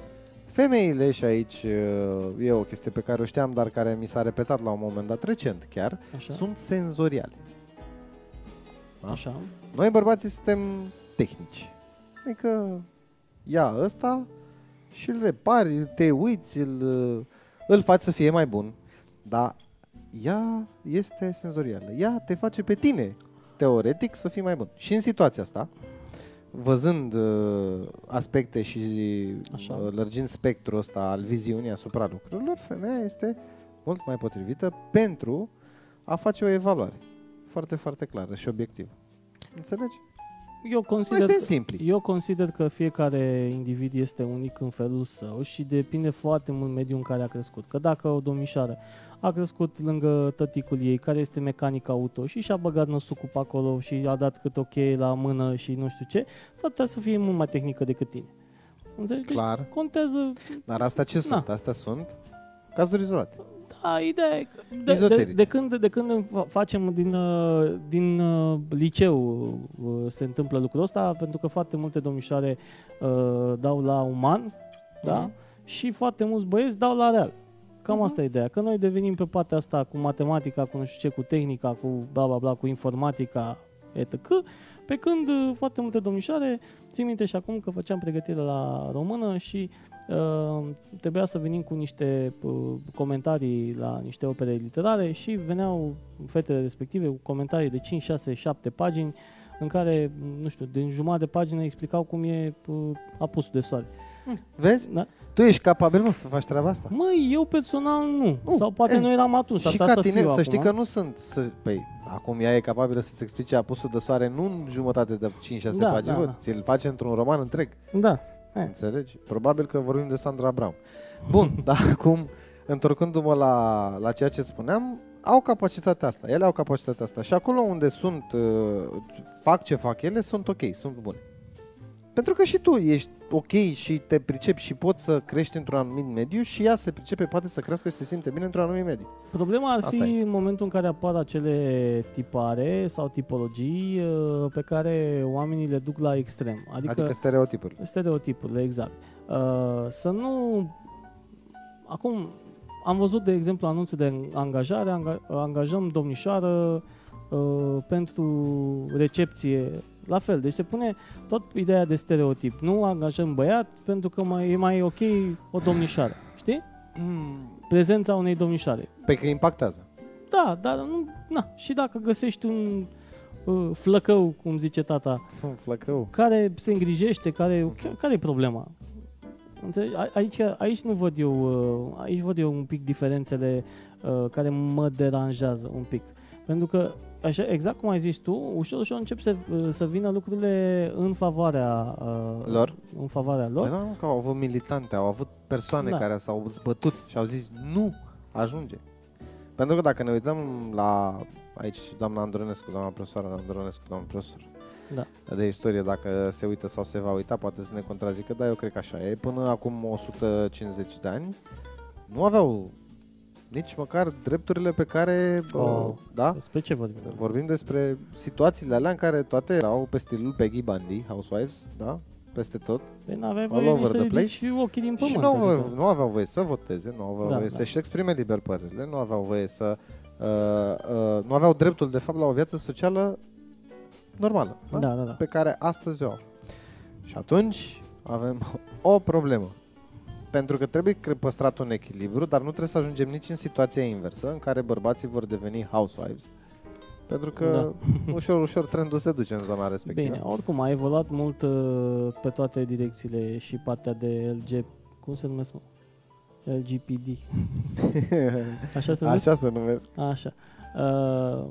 Femeile, și aici uh, e o chestie pe care o știam, dar care mi s-a repetat la un moment dat recent chiar, Așa. sunt senzoriale. Da? Așa. Noi bărbații suntem tehnici. Adică ia ăsta și îl repari, te uiți, îl, uh, îl faci să fie mai bun. Dar ea este senzorială. Ea te face pe tine, teoretic, să fii mai bun. Și în situația asta, văzând uh, aspecte și Așa. uh, lărgind spectrul ăsta al viziunii asupra lucrurilor, femeia este mult mai potrivită pentru a face o evaluare foarte, foarte clară și obiectivă. Înțelegi? Eu Noi consider, suntem simpli. eu consider că fiecare individ este unic în felul său și depinde foarte mult mediul în care a crescut. Că dacă o domnișoară a crescut lângă tăticul ei, care este mecanic auto și și-a băgat năsucul pe acolo și a dat cât o cheie la mână și nu știu ce, s-ar putea să fie mult mai tehnică decât tine. Înțelegi? Deci Clar. contează Dar asta ce Na. sunt? Astea sunt cazuri izolate. Da, ideea e că de, de, Ezoterice. de, când, de când fa- facem din, uh, din uh, liceu uh, se întâmplă lucrul ăsta, pentru că foarte multe domnișoare uh, dau la uman, da? Mhm. Și foarte mulți băieți dau la real. Cam Mhm. asta e ideea, că noi devenim pe partea asta cu matematica, cu nu știu ce, cu tehnica, cu bla bla bla, cu informatica, etc. Pe când uh, foarte multe domnișoare, țin minte și acum că făceam pregătire la română și uh, trebuia să venim cu niște uh, comentarii la niște opere literare și veneau fetele respective cu comentarii de 5, 6, 7 pagini în care, nu știu, din jumătate de pagină explicau cum e uh, apusul de soare. Vezi? Da? Tu ești capabil, mă, să faci treaba asta. Măi, eu personal nu. Nu, Sau poate e, nu eram atunci. s-ar și putea ca să tine, fiu să știi acum. că nu sunt... Să, păi, acum ea e capabilă să-ți explice apusul de soare nu în jumătate de 5-6 Da, pagini, da, bă, da. ți-l face într-un roman întreg. Da. E. Înțelegi? Probabil că vorbim de Sandra Brown. Bun, dar acum, întorcându-mă la, la ceea ce spuneam, au capacitatea asta. Ele au capacitatea asta. Și acolo unde sunt, uh, fac ce fac ele, sunt ok, sunt bune. Pentru că și tu ești ok și te pricepi și poți să crești într-un anumit mediu și ea se pricepe, poate să crească și se simte bine într-un anumit mediu. Problema ar Asta fi e. în momentul în care apar acele tipare sau tipologii uh, pe care oamenii le duc la extrem. Adică, Adică, adică stereotipurile. stereotipurile, exact. Uh, să nu... Acum, am văzut, de exemplu, anunțe de angajare, anga- angajăm domnișoară uh, pentru recepție. La fel, deci se pune tot ideea de stereotip. Nu angajăm băiat pentru că mai, e mai ok o domnișoară. Știi? Prezența unei domnișoare. Pe că impactează. Da, dar nu, na, și dacă găsești un uh, flăcău, cum zice tata, Flăcău. care se îngrijește, care, care e problema? Înțelegi? A- Aici, aici nu văd eu, uh, aici văd eu un pic diferențele uh, care mă deranjează un pic. Pentru că, așa, exact cum ai zis tu, ușor, ușor încep să, uh, să vină lucrurile în favoarea uh, Lor? În favoarea lor. Păi da, mă, că au avut militante, au avut persoane Da. care s-au zbătut și au zis nu ajunge. Pentru că dacă ne uităm la aici doamna Andronescu, doamna profesoară Andronescu, doamna profesor Da. de istorie, dacă se uită sau se va uita, poate să ne contrazică, dar eu cred că așa e. Până acum 150 de ani nu aveau nici măcar drepturile pe care, bă, Oh. da? Despre ce vorbim? Vorbim despre situațiile alea în care toate erau pe stilul Peggy Bundy, Housewives, da? Peste tot. Păi n-aveai All voie over nici să the place. ridici ochii din pământ. și nu, aveau, adică. nu aveau voie să voteze, nu aveau Da, voie da. să-și exprime liber părerile, nu aveau voie să... Uh, uh, nu aveau dreptul, de fapt, la o viață socială normală, da? Da, da, da. pe care astăzi o au. Și atunci avem o problemă. Pentru că trebuie cre- păstrat un echilibru, dar nu trebuie să ajungem nici în situația inversă, în care bărbații vor deveni housewives. Pentru că ușor, ușor trendul se duce în zona respectivă. Bine, oricum a evoluat mult uh, pe toate direcțiile și partea de LG, cum se numesc, mă? LGPD. Așa se numesc? Așa se numesc. Așa. Uh,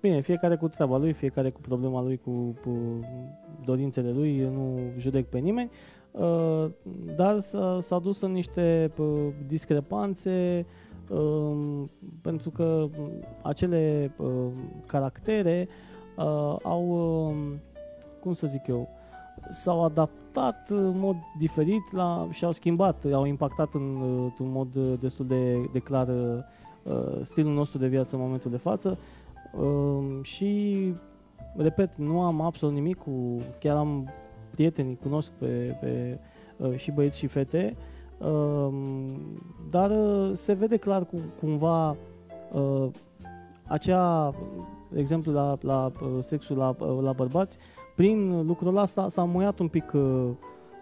bine, fiecare cu treaba lui, fiecare cu problema lui, cu, cu dorințele lui, eu nu judec pe nimeni, uh, dar s-a, s-a dus în niște uh, discrepanțe um, pentru că acele uh, caractere uh, au, um, cum să zic eu, s-au adaptat în mod diferit la, și au schimbat, au impactat în, uh, într-un mod uh, destul de, de clar uh, uh, stilul nostru de viață în momentul de față. Um, și, repet, nu am absolut nimic cu, chiar am prieteni, cunosc pe, pe uh, și băieți și fete, um, dar uh, se vede clar cum, cumva uh, acea, de exemplu, la, la uh, sexul la, uh, la bărbați, prin lucrul ăsta s-a muiat un pic uh,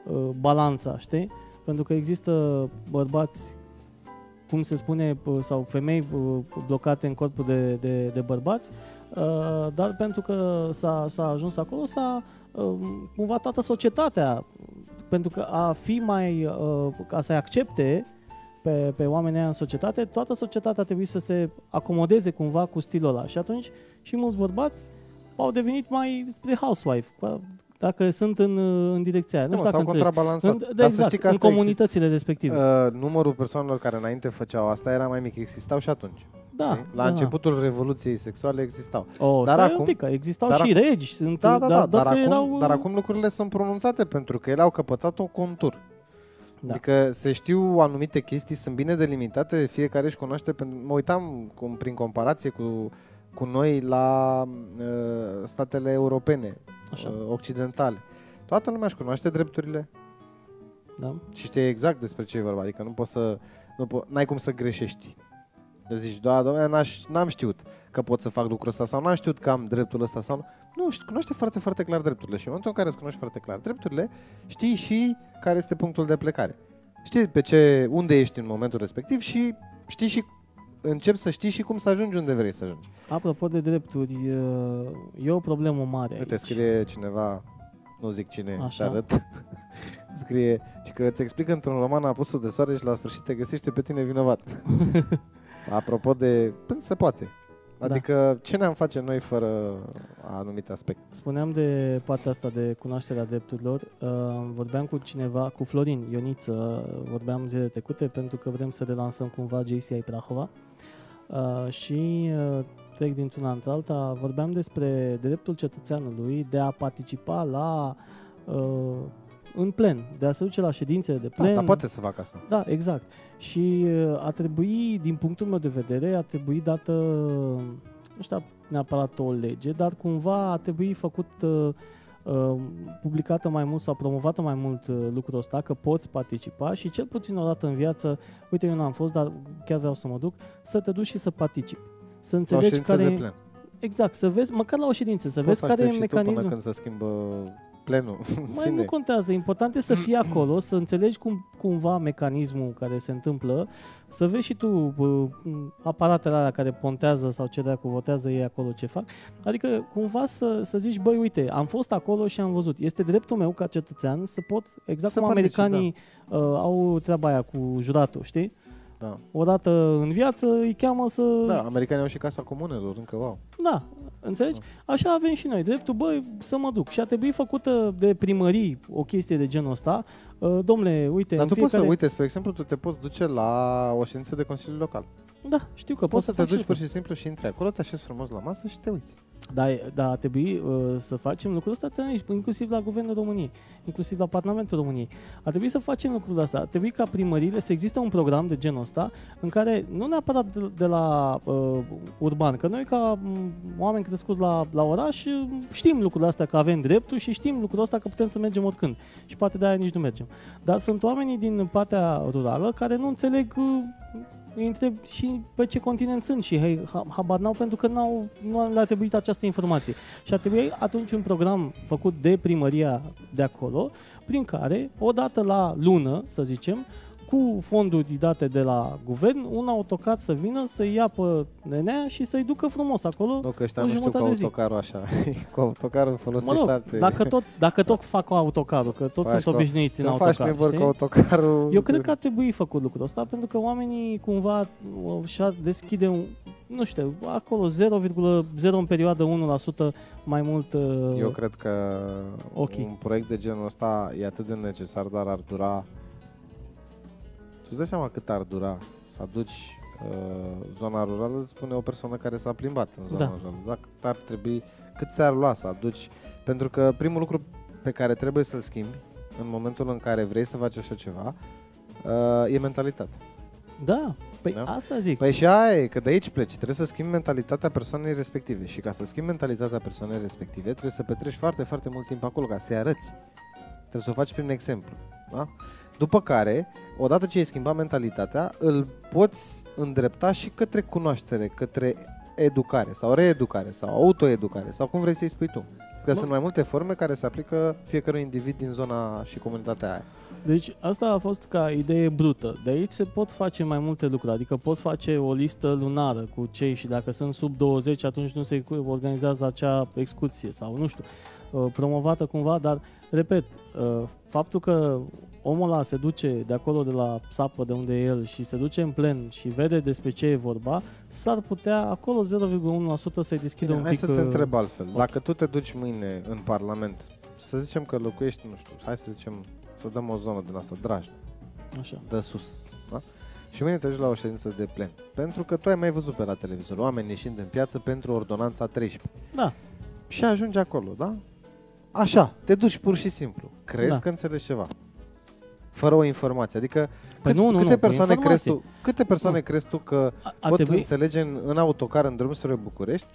uh, balanța, știi? Pentru că există bărbați cum se spune, p- sau femei p- blocate în corpul de, de, de bărbați, uh, dar pentru că s-a, s-a ajuns acolo, s-a um, cumva toată societatea, pentru că a fi mai, uh, ca să-i accepte pe, pe oamenii ăia în societate, toată societatea trebuie să se acomodeze cumva cu stilul ăla. Și atunci și mulți bărbați au devenit mai spre housewife, ca- dacă sunt în, în direcția aia. Nu Nu, știu s-au dacă înțelegi. contrabalansat. În, de Dar exact, să știi că în asta există. comunitățile respective. Uh, numărul persoanelor care înainte făceau asta era mai mic, existau și atunci. Da, știi? La da. începutul Revoluției Sexuale existau. Oh, Dar dar acum- un pic, că existau dar și regi, sunt, Da, da, da, dar, că acum, erau, dar acum lucrurile sunt pronunțate pentru că ele au căpătat un contur. Da. Adică se știu anumite chestii, sunt bine delimitate, fiecare își cunoaște. Pentru... Mă uitam cum, prin comparație cu, cu noi la uh, statele europene, Așa. uh, occidentale. Toată lumea își cunoaște drepturile da. și știe exact despre ce e vorba. Adică nu poți să, nu po- n-ai cum să greșești. Să zici, da, da, n-aș, n-am știut că pot să fac lucrul ăsta sau n-am știut că am dreptul ăsta sau nu. Nu, știi, cunoaște foarte, foarte clar drepturile și în momentul în care îți cunoști foarte clar drepturile, știi și care este punctul de plecare. Știi pe ce, unde ești în momentul respectiv și știi și începi să știi și cum să ajungi unde vrei să ajungi. Apropo de drepturi, e o problemă mare Uite, aici. scrie cineva, nu zic cine, Așa. Așa. arăt, scrie, și că îți explică într-un roman apusul de soare și la sfârșit te găsește pe tine vinovat. Apropo de, până se poate. Da. Adică ce ne-am face noi fără anumite aspecte? Spuneam de partea asta de cunoașterea drepturilor. Uh, vorbeam cu cineva, cu Florin Ioniță, vorbeam zile trecute pentru că vrem să relansăm cumva JCI Prahova. Uh, și uh, trec dintr-una într-alta, vorbeam despre dreptul cetățeanului de a participa la uh, în plen, de a se duce la ședințele de Da, plen. dar poate să facă asta. Da, exact. Și uh, a trebui, din punctul meu de vedere, a trebui dată, nu știu neapărat o lege, dar cumva a trebui făcut uh, uh, publicată mai mult sau promovată mai mult uh, lucrul ăsta, că poți participa și cel puțin o dată în viață, uite eu n-am fost, dar chiar vreau să mă duc, să te duci și să participi. Să Sau înțelegi ședință care de e, plen. Exact, să vezi, măcar la o ședință, să Poți vezi să care e aștepți și tu până mecanismul. când se schimbă plenul în Mai sine. nu contează, important e să fii acolo, să înțelegi cum, cumva mecanismul care se întâmplă, să vezi și tu bă, aparatele alea care pontează sau ce dracu votează ei acolo ce fac. Adică cumva să, să zici, băi, uite, am fost acolo și am văzut. Este dreptul meu ca cetățean să pot, exact Să cum particip, americanii uh, au treaba aia cu juratul, știi? Da. Odată în viață îi cheamă să... da, americanii au și Casa Comunelor, încă wow. Da, înțelegi? Așa avem și noi dreptul, băi, să mă duc. Și a trebuit făcută de primării o chestie de genul ăsta. Uh, domnule, uite, Dar în tu poți fiecare... să, uite, spre exemplu, tu te poți duce la o ședință de Consiliu Local. Da, știu că Poți să te fac și duci eu. pur și simplu și intri acolo, te așezi frumos la masă și te uiți. Da, da, a trebui uh, să facem lucrul ăsta ți-am zis, inclusiv la Guvernul României, inclusiv la Parlamentul României. A trebuit să facem lucrul ăsta. A trebuit ca primările să existe un program de genul ăsta în care, nu neapărat de, de la uh, urban, că noi ca m, oameni crescuți la, la oraș uh, știm lucrul ăsta că avem dreptul și știm lucrul ăsta că putem să mergem oricând. Și poate de aia nici nu mergem. Dar sunt oamenii din partea rurală care nu înțeleg uh, îi întreb și pe ce continent sunt și hei, ha- habar n-au pentru că n-au, nu le-a trebuit această informație. Și a trebuit atunci un program făcut de primăria de acolo, prin care, o dată la lună, să zicem, cu fonduri date de la guvern, un autocar să vină să ia pe nenea și să-i ducă frumos acolo. Nu, că ăștia o nu știu cu jumătate de zi. autocarul așa. cu autocarul Mă folosești rog, alte... dacă tot, dacă tot fac cu autocarul, că toți Faci sunt cu- obișnuiți în Când faci autocar, pe știi? cu autocarul... Eu cred că ar trebui făcut lucrul ăsta pentru că oamenii cumva uh, și-ar deschide un, nu știu, acolo 0,0 în perioadă 1% mai mult uh, Eu cred că Ok. un proiect de genul ăsta e atât de necesar, dar ar dura... Tu îți dai seama cât ar dura să aduci uh, zona rurală, îți spune o persoană care s-a plimbat în zona Da. rurală. Dacă ar trebui, cât ți-ar lua să aduci? Pentru că primul lucru pe care trebuie să-l schimbi în momentul în care vrei să faci așa ceva uh, e mentalitatea. Da, păi Da? asta zic. Păi și aia e, că de aici pleci. Trebuie să schimbi mentalitatea persoanei respective. Și ca să schimbi mentalitatea persoanei respective, trebuie să petreci foarte, foarte mult timp acolo, ca să-i arăți. Trebuie să o faci prin exemplu. Da? După care, odată ce ai schimbat mentalitatea, îl poți îndrepta și către cunoaștere, către educare sau reeducare sau autoeducare sau cum vrei să-i spui tu. Că Mă- sunt mai multe forme care se aplică fiecărui individ din zona și comunitatea aia. Deci asta a fost ca idee brută. De aici se pot face mai multe lucruri. Adică poți face o listă lunară cu cei și dacă sunt sub 20 atunci nu se organizează acea excursie sau nu știu, uh, promovată cumva, dar repet, uh, faptul că omul ăla se duce de acolo de la sapă de unde e el și se duce în plen și vede despre ce e vorba, s-ar putea acolo 0,1% să-i deschidă Bine, un hai pic... să te uh, întreb altfel. ok. Dacă tu te duci mâine în Parlament, să zicem că locuiești, nu știu, hai să zicem, să dăm o zonă din asta, Drajna, Așa. de sus, da? Și mâine te duci la o ședință de plen. Pentru că tu ai mai văzut pe la televizor oameni ieșind în piață pentru ordonanța 13. Da, Și ajungi acolo, da? Așa, te duci pur și simplu. Crezi Da. că înțelegi ceva? Fără o informație. Adică Păi cât, nu, nu, câte nu, cu persoane crezi informație. tu, câte persoane Nu. crezi tu că a, a pot trebui... înțelege în, în autocar în drum spre București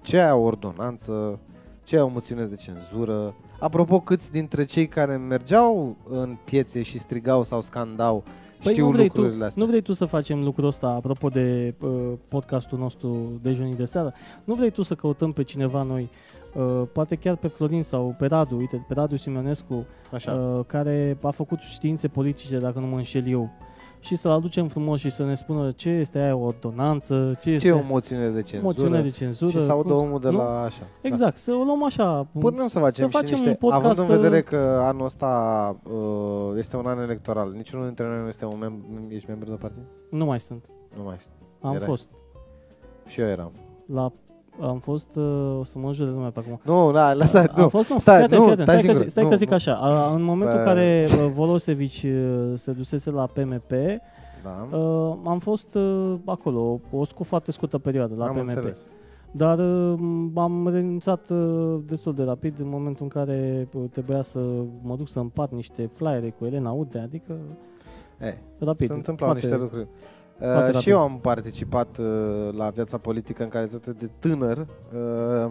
ce ai o ordonanță, ce ai o moțiune de cenzură. Apropo, câți dintre cei care mergeau în piețe și strigau sau scandau Păi știu nu vrei, tu, lucrurile astea? nu vrei tu să facem lucrul ăsta, apropo de uh, podcastul nostru dejunii de seară, nu vrei tu să căutăm pe cineva noi, uh, poate chiar pe Florin sau pe Radu, uite, pe Radu Simeonescu, Așa. uh, care a făcut științe politice, dacă nu mă înșel eu, și să-l aducem frumos și să ne spună ce este aia o ordonanță, ce este ce e o moțiune de cenzură? moțiune de cenzură. și să audă cum- omul de nu? la așa. Da. Exact, să o luăm așa. Putem să facem, Să facem și niște, un podcast, având în vedere uh, că anul ăsta uh, este un an electoral, niciunul dintre noi nu este un mem- ești membru de partid? Nu mai sunt. Nu mai știu. Am Erai. fost. Și eu eram. La, am fost, uh, o să mă jure lumea pe acum. Nu, da, lasă, Am nu. fost, nu, Stai, fii atent, nu, fii atent, stai stai, că, singur. zi- stai Nu, că zic nu. așa, a, în momentul în Bă. care uh, Volosevic uh, se dusese la PMP, Da, uh, am fost uh, acolo, o scu- foarte scurtă perioadă la am PMP. înțeles. Dar uh, am renunțat uh, destul de rapid în momentul în care uh, trebuia să mă duc să împart niște flyere cu Elena Udrea, adică E, rapid. se întâmplau foarte- niște lucruri. Foarte Uh, și rapid. eu am participat uh, la viața politică în calitate de tânăr. Uh,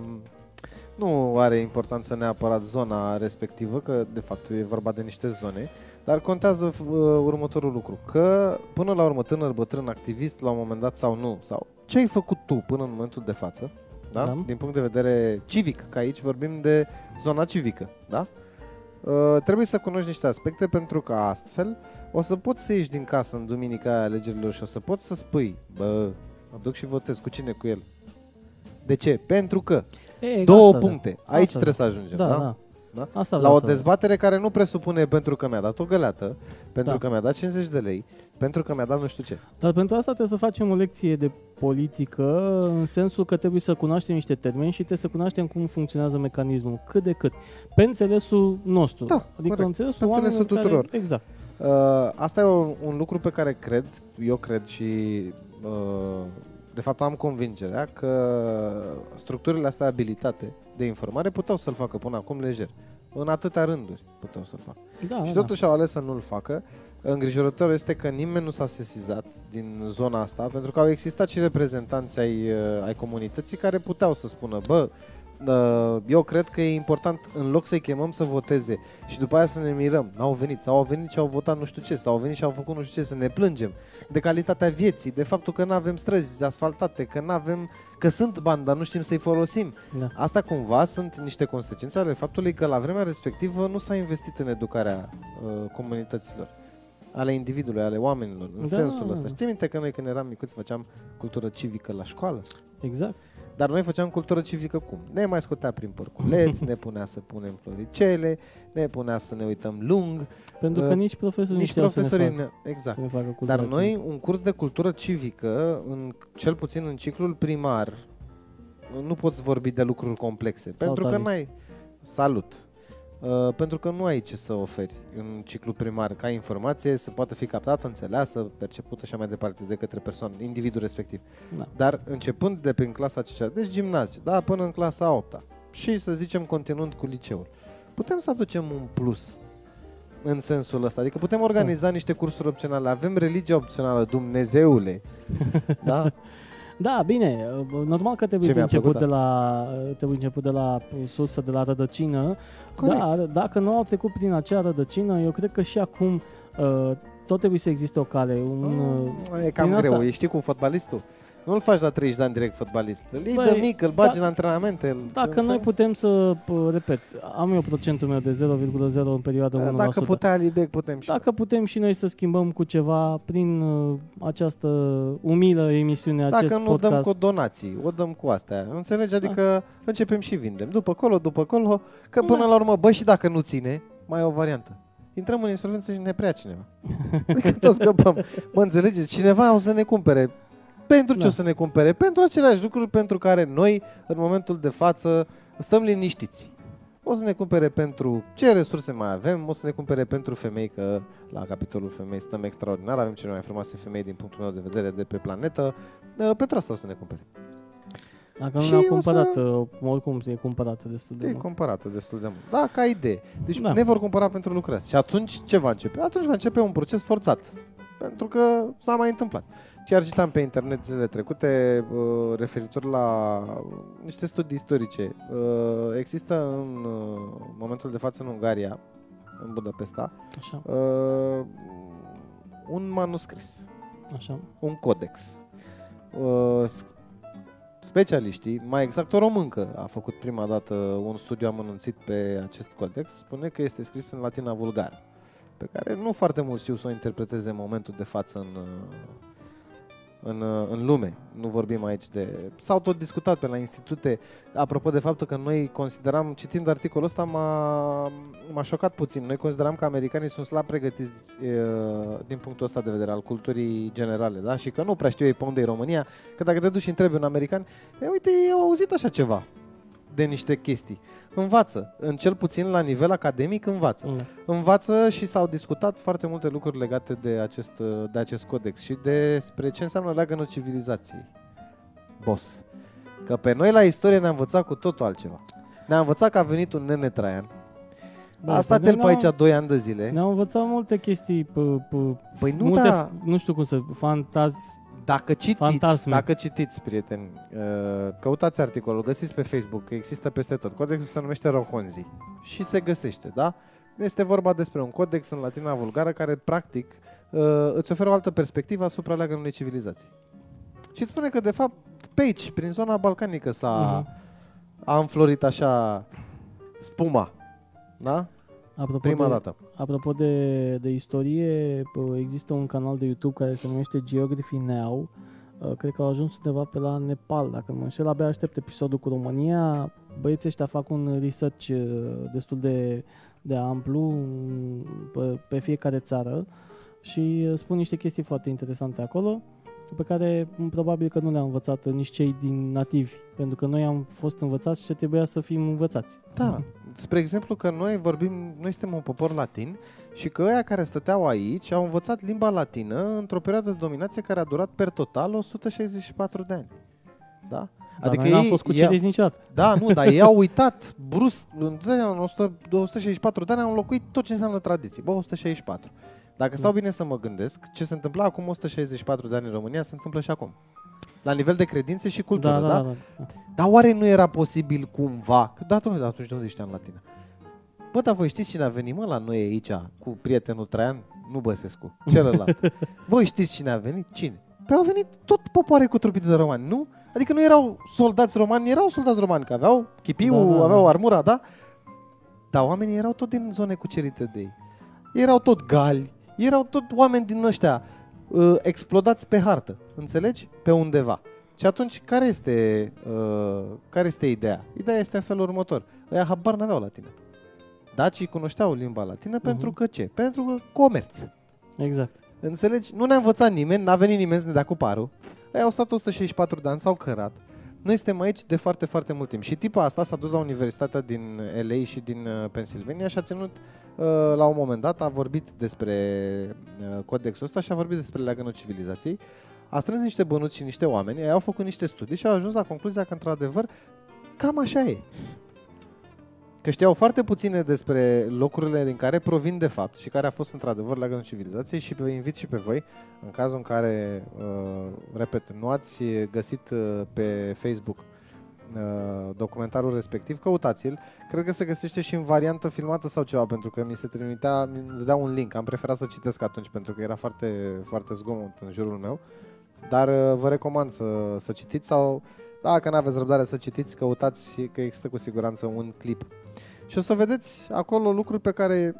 nu are importanță neapărat zona respectivă, că de fapt e vorba de niște zone, dar contează uh, următorul lucru, că până la urmă tânăr, bătrân, activist la un moment dat sau nu, sau ce ai făcut tu până în momentul de față, da? Da. din punct de vedere civic, că aici vorbim de zona civică, da? uh, trebuie să cunoști niște aspecte pentru că astfel o să poți să ieși din casă în duminica aia alegerilor și o să poți să spui, bă, mă duc și votez, cu cine, cu el? De ce? Pentru că E, două asta, da. puncte, aici Asta, trebuie să ajungem, Da, da? da. Da? Asta La vreau o să- dezbatere care nu presupune pentru că mi-a dat o găleată, pentru Da. că mi-a dat 50 de lei, pentru că mi-a dat nu știu ce. Dar pentru asta trebuie să facem o lecție de politică în sensul că trebuie să cunoaștem niște termeni și trebuie să cunoaștem cum funcționează mecanismul, cât de cât. Pe înțelesul nostru. Da, adică corect. pe înțelesul, Pe înțelesul oamenilor tuturor. Care, exact. Uh, asta e un, un lucru pe care cred, eu cred și uh, de fapt am convingerea că structurile astea abilitate de informare puteau să-l facă până acum lejer. În atâtea rânduri puteau să-l facă. Da, și da, totuși au ales să nu-l facă. Îngrijorător este că nimeni nu s-a sesizat din zona asta, pentru că au existat și reprezentanți ai, uh, ai comunității care puteau să spună, bă, uh, eu cred că e important în loc să-i chemăm să voteze și după aia să ne mirăm, n-au venit, sau au venit și au votat nu știu ce, sau au venit și au făcut nu știu ce, să ne plângem de calitatea vieții, de faptul că nu avem străzi asfaltate, că nu avem, că sunt bani, dar nu știm să-i folosim. da. Asta cumva sunt niște consecințe ale faptului că la vremea respectivă nu s-a investit în educarea uh, comunităților, ale individului, ale oamenilor, în Da. sensul ăsta. Știi minte că noi când eram micuți făceam cultură civică la școală? Exact. Dar noi făceam cultură civică cum? Ne mai scotea prin părculeți, ne punea să punem floricele, ne punea să ne uităm lung, Pentru că Uh, nici profesorii nici știau să ne profesorii... facă, Ne... Exact. să ne facă cultura Dar noi, civică. un curs de cultură civică, în, cel puțin în ciclul primar, nu poți vorbi de lucruri complexe. pentru că Salut, n-ai... Salut! Uh, pentru că nu ai ce să oferi în ciclul primar ca informație să poată fi captată, înțeleasă, percepută și așa mai departe de către persoană, individul respectiv. Da. Dar începând de prin clasa 5 deci gimnaziu, da, până în clasa 8 și să zicem continuând cu liceul, putem să aducem un plus în sensul ăsta. Adică putem organiza niște cursuri opționale. Avem religie opțională, Dumnezeule. da? Da, bine, normal că trebuie Ce mi-a început plăcut de la trebuie început de la sursă, de la rădăcină. Corect. Dar dacă nu au trecut prin acea rădăcină, eu cred că și acum uh, tot trebuie să existe o cale, un uh, E cam Prin greu. asta- E știi cu fotbalistul? Nu-l faci la 30 de ani direct fotbalist. Îl iei Băi, de mic, îl bagi da- în antrenamente. îl- Dacă noi putem să, uh, repet, am eu procentul meu de 0,0 în perioada 1%. Dacă putea Alibec, putem și Dacă putem și noi să schimbăm cu ceva prin uh, această umilă emisiune, acest Dacă nu podcast. dăm cu donații, o dăm cu astea. Înțelegi? Adică începem și vindem. După acolo, după acolo, că până Da. la urmă, bă, și dacă nu ține, mai e o variantă. Intrăm în insolvență și ne prea cineva. Adică toți scăpăm. Mă înțelegeți? Cineva o să ne cumpere. Pentru ce Da. o să ne cumpere? Pentru aceleași lucruri pentru care noi, în momentul de față, stăm liniștiți. O să ne cumpere pentru ce resurse mai avem, o să ne cumpere pentru femei, că la capitolul femei stăm extraordinar, avem cele mai frumoase femei din punctul meu de vedere de pe planetă, Uh, pentru asta o să ne cumpere. Dacă Și nu o ne-au să- cumpărat, uh, oricum e cumpărată destul de E mult. comparată destul de mult. Da, ca idee. Deci Da. ne vor cumpăra pentru lucrări. Și atunci ce va începe? Atunci va începe un proces forțat. Pentru că s-a mai întâmplat. Chiar citam pe internet zilele trecute uh, referitor la niște studii istorice. Uh, există în uh, momentul de față în Ungaria, în Budapesta, Așa, uh, un manuscris, așa. un codex. Uh, s- specialiștii, mai exact o româncă, a făcut prima dată un studiu amănunțit pe acest codex, spune că este scris în latina vulgară, pe care nu foarte mult știu să o interpreteze în momentul de față în, uh, în, uh, în lume. Nu vorbim aici de... S-au tot discutat pe la institute, apropo de faptul că noi consideram, citind articolul ăsta, m-a, m-a șocat puțin. Noi consideram că americanii sunt slab pregătiți uh, din punctul ăsta de vedere al culturii generale, da? Și că nu prea știu ei pe unde e România, că dacă te duci și întrebi un american, e, uite, ei au auzit așa ceva de niște chestii. Învață, în cel puțin la nivel academic învață Da. învață și s-au discutat foarte multe lucruri legate de acest, de acest codex și despre ce înseamnă leagănul civilizației. Boss. Că pe noi la istorie ne-a învățat cu totul altceva. Ne-a învățat că a venit un nene Traian. Bă, a stat păi el pe ne-au- aici 2 ani de zile. Ne-au învățat multe chestii, p- p- Păi nu, multe, da. nu știu cum să, fantazi, Dacă citiți, Fantasme. dacă citiți, prieteni, uh, căutați articolul, găsiți pe Facebook, că există peste tot. Codexul se numește Rohonzi și se găsește, da? Este vorba despre un codex în latina vulgară care, practic, uh, îți oferă o altă perspectivă asupra leagănului civilizației. Și îți spune că, de fapt, pe aici, prin zona balcanică s-a Mhm. a înflorit așa spuma, da? Apropo Prima de, dată. Apropo de, de istorie, pă, există un canal de YouTube care se numește Geography Now. Uh, Cred că au ajuns undeva pe la Nepal, dacă nu mă înșel. Abia aștept episodul cu România. Băieții ăștia fac un research uh, destul de, de amplu mm, pe, pe fiecare țară și uh, spun niște chestii foarte interesante acolo pe care m, probabil că nu le-au învățat nici cei din nativi, pentru că noi am fost învățați și trebuia să fim învățați. Da. Spre exemplu că noi vorbim, noi suntem un popor latin și că ăia care stăteau aici au învățat limba latină într-o perioadă de dominație care a durat per total 164 de ani. Da? Dar adică noi n-am fost cuceriți niciodată. Da, nu, dar ei au uitat brusc, în 100, 264 de ani au înlocuit tot ce înseamnă tradiție. Bă, 164. Dacă stau bine să mă gândesc, ce se întâmpla acum 164 de ani în România se întâmplă și acum. La nivel de credințe și cultură, da, da? da, da, da. Dar oare nu era posibil cumva? Că da, domnule, dar atunci de unde știam latină? Bă, dar voi știți cine a venit, mă, la noi aici, cu prietenul Traian? Nu Băsescu, celălalt. voi știți cine a venit? Cine? Păi au venit tot popoare cu trupite de romani, nu? Adică nu erau soldați romani, erau soldați romani, că aveau chipiu, Da, da, da. aveau armura, da? Dar oamenii erau tot din zone cucerite de ei. Erau tot gali, erau tot oameni din ăștia uh, explodați pe hartă, înțelegi? Pe undeva. Și atunci, care este, uh, care este ideea? Ideea este în felul următor. Ăia habar n-aveau latină. Dacii cunoșteau limba latină pentru că ce? Pentru că comerț. Exact. Înțelegi? Nu ne-a învățat nimeni, n-a venit nimeni să ne dea cu parul. Ei au stat 164 de ani, s-au cărat. Noi suntem aici de foarte, foarte mult timp. Și tipa asta s-a dus la Universitatea din LA și din uh, Pennsylvania și a ținut uh, la un moment dat, a vorbit despre uh, codexul ăsta și a vorbit despre leagănul civilizației. A strâns niște bănuți și niște oameni, ei au făcut niște studii și au ajuns la concluzia că, într-adevăr, cam așa e. Că știau foarte puține despre locurile din care provin de fapt și care a fost într-adevăr leagănul civilizației și vă invit și pe voi, în cazul în care, uh, repet, nu ați găsit uh, pe Facebook uh, documentarul respectiv, căutați-l. Cred că se găsește și în variantă filmată sau ceva, pentru că mi se trimitea, mi dădea un link. Am preferat să citesc atunci, pentru că era foarte, foarte zgomot în jurul meu. Dar uh, vă recomand să, să citiți sau, dacă nu aveți răbdare să citiți, căutați că există cu siguranță un clip. Și o să vedeți acolo lucruri pe care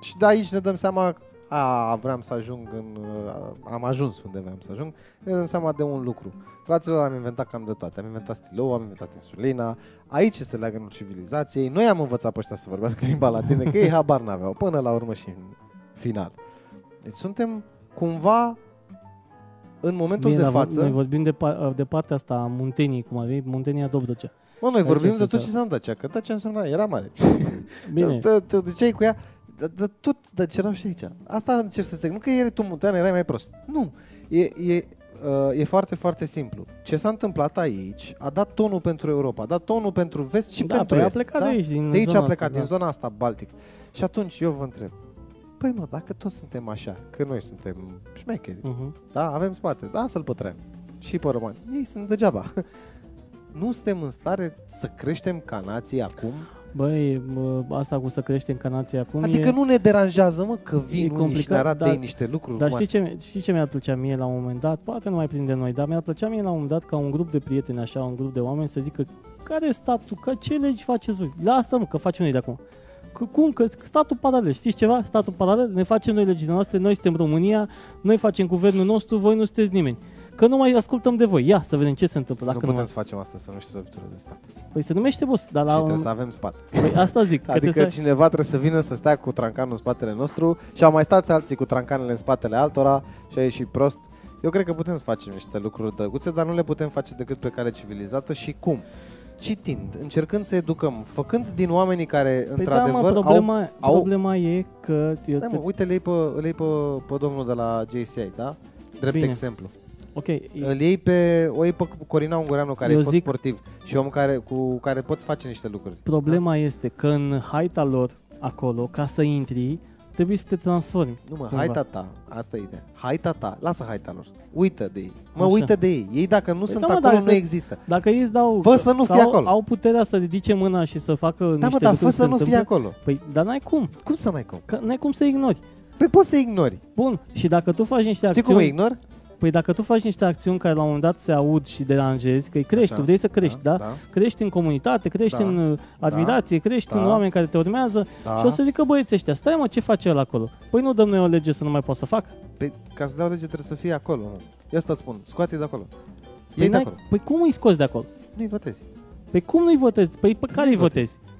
și de aici ne dăm seama a, vreau să ajung în... uh, Am ajuns unde vreau să ajung. Ne dăm seama de un lucru. Fraților, am inventat cam de toate. Am inventat stilou, am inventat insulina. Aici se leagă în civilizației. Noi am învățat pe ăștia să vorbească limba latină, că ei habar n-aveau. Până la urmă și în final. Deci suntem cumva în momentul Bine, de dar față... Noi vorbim de, pa- de partea asta a Munteniei, cum ar fi, Muntenia Dobrogea. Mă, noi Aici vorbim este de tot țara. ce înseamnă Dacia, că Dacia însemna, era mare. Bine, Te, te duceai cu ea, dar dar tot, dar ce erau și aici. Asta încerc să zic. Nu că erai tu muntean, erai mai prost. Nu. E, e, uh, e foarte, foarte simplu. Ce s-a întâmplat aici a dat tonul pentru Europa, a dat tonul pentru vest și da, pentru păi a est. plecat da? de aici, din de aici zona a plecat, asta, din da. zona asta, Baltic. Și atunci eu vă întreb, păi mă, dacă toți suntem așa, că noi suntem șmecheri, Mhm. da, avem spate, da, să-l pătrăm. Și pe romani. Ei sunt degeaba. Nu suntem în stare să creștem ca nație acum? Băi, mă, asta cu să creștem ca nație acum Adică e... nu ne deranjează, mă, că vin e unii și complicat, ne arată dar- ei niște lucruri. Dar cum știi ar- ce, știi ce mi-ar plăcea mie la un moment dat? Poate nu mai prinde noi, dar mi-ar plăcea mie la un moment dat ca un grup de prieteni, așa, un grup de oameni să zică care e statul, că ce legi faceți voi? La asta mă, că facem noi de acum. Că, cum? Că statul paralel. Știți ceva? Statul paralel? Ne facem noi legile noastre, noi suntem România, noi facem guvernul nostru, voi nu sunteți nimeni. Că nu mai ascultăm de voi. Ia să vedem ce se întâmplă. nu Dacă putem nu, să facem asta, să nu știi lovitură de stat. Păi se numește boss, dar și la trebuie un... să avem spate. Păi asta zic. că Adică trebuie să... cineva trebuie să vină să stea cu trancanul în spatele nostru și au mai stat alții cu trancanele în spatele altora și a ieșit prost. Eu cred că putem să facem niște lucruri drăguțe, dar nu le putem face decât pe cale civilizată și cum? Citind, încercând să educăm, făcând din oamenii care Păi da, într-adevăr mă, problema, au... problema e că... Eu Da, te... mă, uite, îl iei pe, îl iei pe, pe domnul de la JCI, da? Drept Bine. exemplu. Ok, Îl iei pe, o iei pe Corina Ungureanu, care Eu e fost zic- sportiv și om care, cu care poți face niște lucruri. Problema este că în haita lor acolo, ca să intri, trebuie să te transformi. Nu mă, Cumva. haita ta, asta e ideea. Haita ta, lasă haita lor. Uită de ei. Mă, Așa. uită de ei. Ei dacă nu Păi sunt da, mă, acolo, dacă- nu există. Dacă ei îți dau... Fă să nu că fie au, acolo. Au puterea să ridice mâna și să facă Da, niște mă, dar fă lucruri să se nu fie întâmple. acolo. Păi, dar n-ai cum. Cum să n-ai cum? Că n-ai cum să ignori. Păi poți să ignori. Bun, și dacă tu faci niște Știi acțiuni... cum ignori? Păi dacă tu faci niște acțiuni care la un moment dat se aud și deranjezi, că îi crești, Așa. tu vrei să crești, da? Da, Crești în comunitate, crești Da. în uh, admirație, crești Da. în oameni care te urmează da. și o să zică băieți ăștia, stai mă, ce face el acolo? Păi nu dăm noi o lege să nu mai pot să fac? Păi, ca să dau lege trebuie să fie acolo. mă. Eu asta spun, scoate de acolo. Păi, Ei de n-ai- acolo. păi cum îi scoți de acolo? Nu-i votezi. Păi cum nu-i votezi? Păi pe care îi votezi? Păi,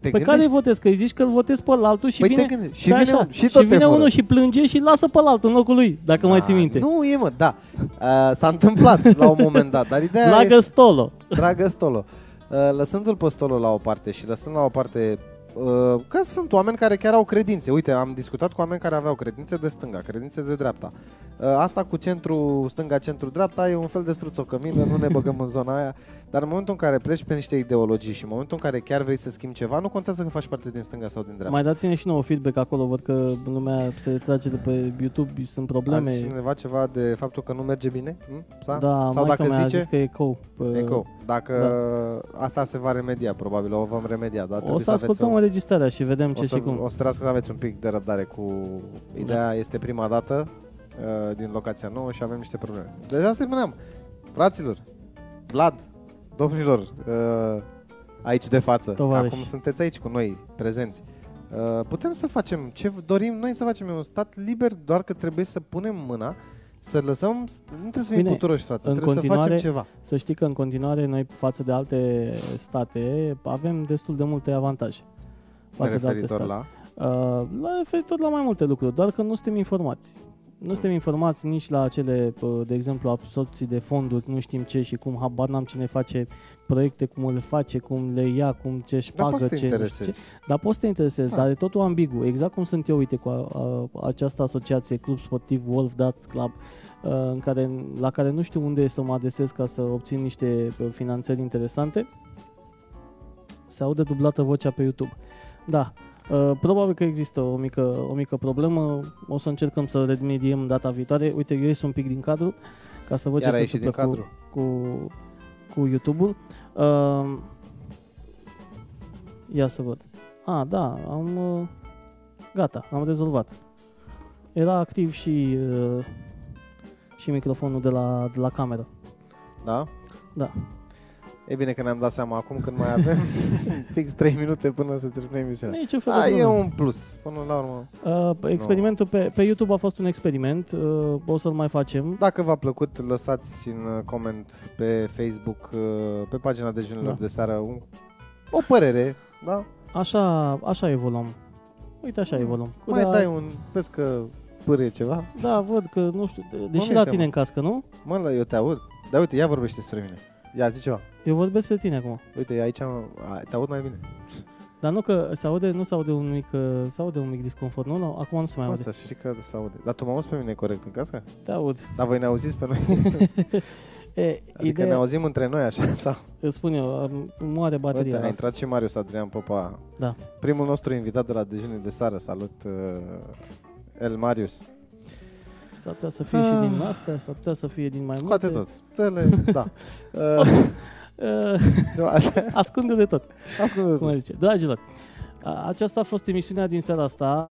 te Pe care îi votezi? Că îi zici că îl votezi pe altul și Păi vine... te gândești. Și Da, vine, așa. un, și și tot te vine fură. unul și plânge și lasă pe altul în locul lui, dacă mai ții Da, minte. Nu, e mă, da. Uh, s-a întâmplat la un moment dat, dar ideea Lagă este, stolo. dragă Stolo, uh, lăsându-l pe Stolo la o parte și lăsând la o parte uh, că sunt oameni care chiar au credințe. Uite, am discutat cu oameni care aveau credințe de stânga, credințe de dreapta. Uh, asta cu centru stânga, centru dreapta e un fel de struțocămină, nu ne băgăm în zona aia. Dar în momentul în care pleci pe niște ideologii și în momentul în care chiar vrei să schimbi ceva, nu contează că faci parte din stânga sau din dreapta. Mai dați-ne și nouă feedback acolo, văd că lumea se retrage de pe YouTube, sunt probleme. A zis cineva ceva de faptul că nu merge bine? Hm? Sa? Da, Sau maica dacă mea a zice, zis că e eco. pe- Eco. Dacă asta se va remedia, probabil o vom remedia, dar O trebuie să aveți ascultăm o, înregistrarea și vedem ce o, să, și cum. o să trebuiască să aveți un pic de răbdare cu ideea, este prima dată uh, din locația nouă și avem niște probleme. Deja să spuneam, fraților, Vlad, domnilor, uh, aici de față, Tovarăși. acum sunteți aici cu noi, prezenți. Uh, putem să facem ce dorim noi să facem, e un stat liber, doar că trebuie să punem mâna să lăsăm, nu trebuie să fim Bine, puturoși, frate, în trebuie să continuare- facem ceva. Să știi că în continuare noi față de alte state avem destul de multe avantaje. Față de alte referitor state. la... Uh, la referitor la mai multe lucruri, doar că nu suntem informați. Nu suntem informați nici la acele, uh, de exemplu, absorpții de fonduri, nu știm ce și cum, habar n-am cine face proiecte, cum le face, cum le ia, cum ce își Dar pagă, poți să te ce, nu știu interesezi. ce. Dar poți să te interesezi, Da. dar e totul ambigu. Exact cum sunt eu, uite, cu a, a, această asociație, Club Sportiv Wolf Darts Club, uh, în care, la care nu știu unde să mă adresez ca să obțin niște uh, finanțări interesante. Se aude dublată vocea pe YouTube. Da, Uh, probabil că există o mică, o mică problemă, o să încercăm să remediem data viitoare. Uite, eu ies un pic din cadru ca să văd Iar ce ai se ieșit din întâmplă cadru. cu, cu, cu YouTube-ul. Uh, ia să văd. A, da, am... Uh, gata, am rezolvat. Era activ și, uh, și microfonul de la, de la cameră. Da? Da. E bine că ne-am dat seama acum când mai avem fix 3 minute până să terminăm emisiunea. Nici un fel de Da, e problemă. un plus. Până la urmă. Uh, experimentul pe, pe YouTube a fost un experiment, uh, o să-l mai facem. Dacă v-a plăcut, lăsați în uh, coment pe Facebook, uh, pe pagina Dejunilor Da. de seară, un, o părere, da? Așa, așa evoluăm. Uite, așa evoluăm. Mai da, dai un... Vezi că pârie ceva? Da, văd că, nu știu, de- deși Mă, la uite, tine mă. în cască, nu? Mă, la, eu te aud. Dar uite, ia vorbește despre mine. Ia, zi ceva. Eu vorbesc pe tine acum. Uite, aici am, a, te aud mai bine. Dar nu că se aude, nu se aude un mic, uh, se aude un mic disconfort, nu? nu acum nu se mai Mă, aude. să știi că se aude. Dar tu mă auzi pe mine corect în cască? Te aud. Dar voi ne auziți pe noi? E, Adică ne ideea, auzim între noi așa sau? îți spun eu, am- moare bateria. Uite, a la asta. intrat și Marius Adrian Popa. Da. Primul nostru invitat de la dejunii de seară. Salut, uh, El Marius. S-ar putea să fie și din astea, s-ar putea să fie din mai Scoate multe. tot. Dă-le, da. Uh, Uh, nu, asta, ascunde de tot, ascultă cum zice. Dragilor, a- aceasta a fost emisiunea din seara asta.